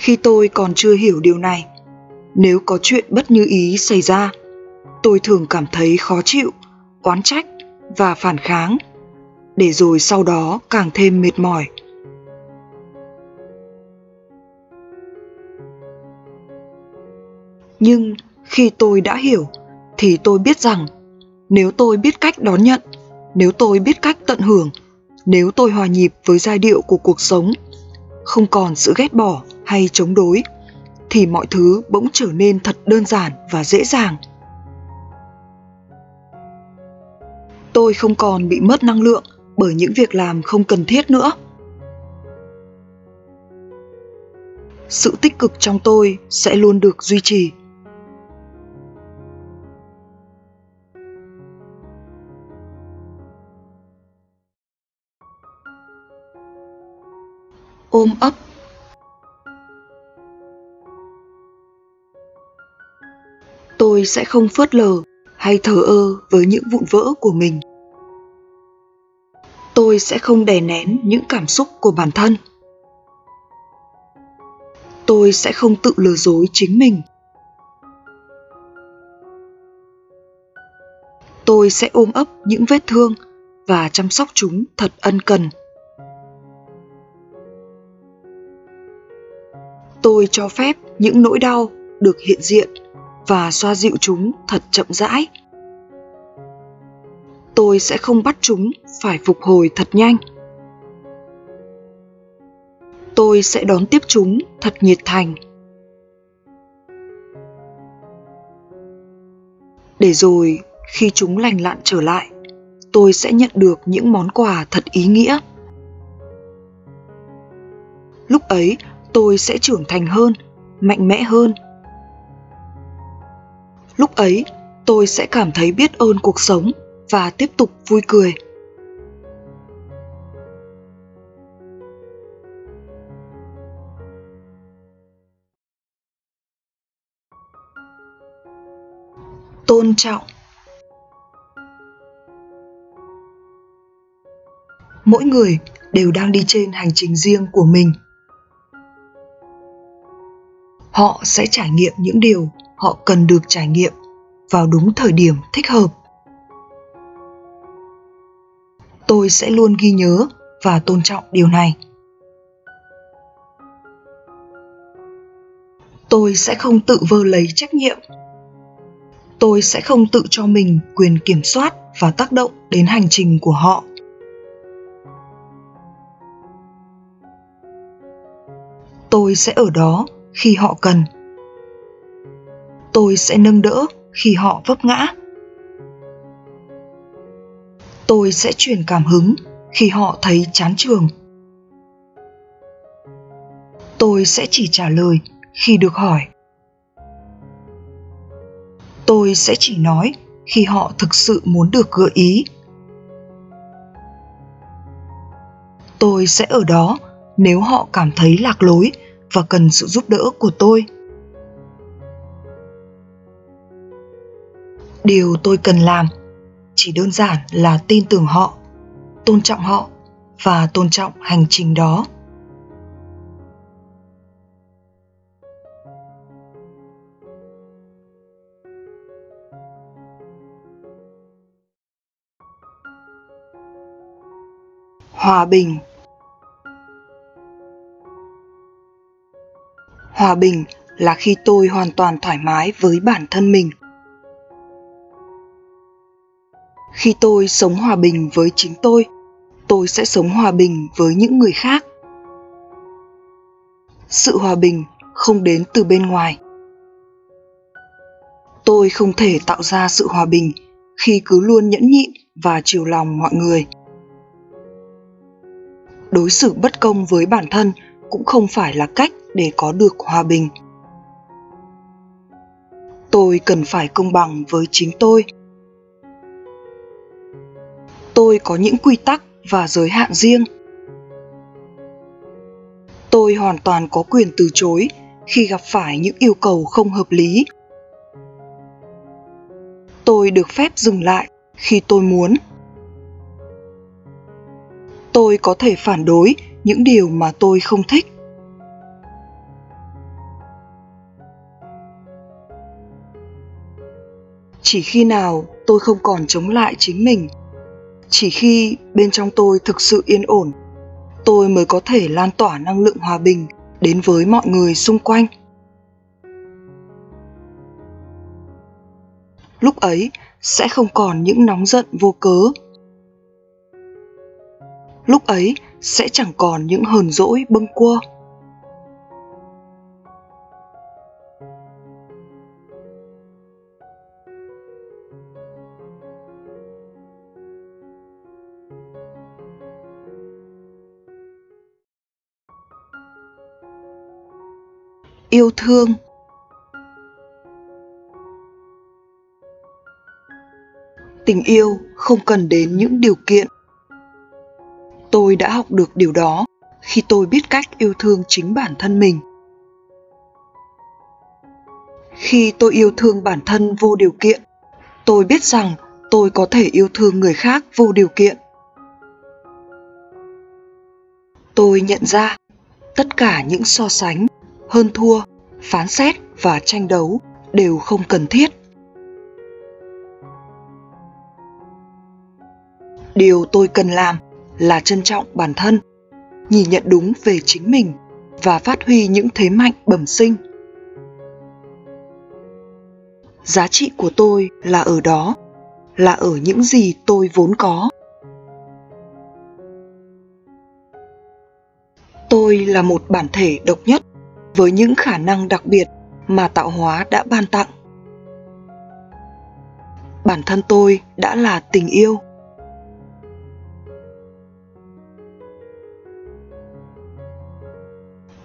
Khi tôi còn chưa hiểu điều này. Nếu có chuyện bất như ý xảy ra, tôi thường cảm thấy khó chịu, oán trách và phản kháng, để rồi sau đó càng thêm mệt mỏi. Nhưng khi tôi đã hiểu, thì tôi biết rằng, nếu tôi biết cách đón nhận, nếu tôi biết cách tận hưởng, nếu tôi hòa nhịp với giai điệu của cuộc sống không còn sự ghét bỏ hay chống đối, thì mọi thứ bỗng trở nên thật đơn giản và dễ dàng. Tôi không còn bị mất năng lượng bởi những việc làm không cần thiết nữa. Sự tích cực trong tôi sẽ luôn được duy trì. Ôm ấp. Tôi sẽ không phớt lờ hay thờ ơ với những vụn vỡ của mình. Tôi sẽ không đè nén những cảm xúc của bản thân. Tôi sẽ không tự lừa dối chính mình. Tôi sẽ ôm ấp những vết thương và chăm sóc chúng thật ân cần. Tôi cho phép những nỗi đau được hiện diện và xoa dịu chúng thật chậm rãi. Tôi sẽ không bắt chúng phải phục hồi thật nhanh. Tôi sẽ đón tiếp chúng thật nhiệt thành. Để rồi, khi chúng lành lặn trở lại, tôi sẽ nhận được những món quà thật ý nghĩa. Lúc ấy tôi sẽ trưởng thành hơn, mạnh mẽ hơn. Lúc ấy, tôi sẽ cảm thấy biết ơn cuộc sống và tiếp tục vui cười. Tôn trọng. Mỗi người đều đang đi trên hành trình riêng của mình họ sẽ trải nghiệm những điều họ cần được trải nghiệm vào đúng thời điểm thích hợp. Tôi sẽ luôn ghi nhớ và tôn trọng điều này. Tôi sẽ không tự vơ lấy trách nhiệm. Tôi sẽ không tự cho mình quyền kiểm soát và tác động đến hành trình của họ. Tôi sẽ ở đó khi họ cần. Tôi sẽ nâng đỡ khi họ vấp ngã. Tôi sẽ truyền cảm hứng khi họ thấy chán trường. Tôi sẽ chỉ trả lời khi được hỏi. Tôi sẽ chỉ nói khi họ thực sự muốn được gợi ý. Tôi sẽ ở đó nếu họ cảm thấy lạc lối và cần sự giúp đỡ của tôi. Điều tôi cần làm chỉ đơn giản là tin tưởng họ, tôn trọng họ và tôn trọng hành trình đó. Hòa bình hòa bình là khi tôi hoàn toàn thoải mái với bản thân mình. Khi tôi sống hòa bình với chính tôi tôi sẽ sống hòa bình với những người khác. Sự hòa bình không đến từ bên ngoài. Tôi không thể tạo ra sự hòa bình khi cứ luôn nhẫn nhịn và chiều lòng mọi người. Đối xử bất công với bản thân cũng không phải là cách để có được hòa bình. Tôi cần phải công bằng với chính tôi. Tôi có những quy tắc và giới hạn riêng. Tôi hoàn toàn có quyền từ chối khi gặp phải những yêu cầu không hợp lý. Tôi được phép dừng lại khi tôi muốn. Tôi có thể phản đối những điều mà tôi không thích. Chỉ khi nào tôi không còn chống lại chính mình, chỉ khi bên trong tôi thực sự yên ổn, tôi mới có thể lan tỏa năng lượng hòa bình đến với mọi người xung quanh. Lúc ấy sẽ không còn những nóng giận vô cớ lúc ấy, sẽ chẳng còn những hờn dỗi bâng quơ. Yêu thương. Tình yêu không cần đến những điều kiện tôi đã học được điều đó khi tôi biết cách yêu thương chính bản thân mình. Khi tôi yêu thương bản thân vô điều kiện, tôi biết rằng tôi có thể yêu thương người khác vô điều kiện. Tôi nhận ra tất cả những so sánh, hơn thua, phán xét và tranh đấu đều không cần thiết. Điều tôi cần làm là trân trọng bản thân, nhìn nhận đúng về chính mình và phát huy những thế mạnh bẩm sinh. Giá trị của tôi là ở đó, là ở những gì tôi vốn có. Tôi là một bản thể độc nhất, với những khả năng đặc biệt mà tạo hóa đã ban tặng. Bản thân tôi đã là tình yêu.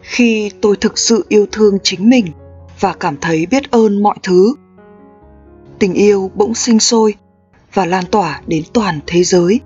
Khi tôi thực sự yêu thương chính mình và cảm thấy biết ơn mọi thứ. Tình yêu bỗng sinh sôi và lan tỏa đến toàn thế giới.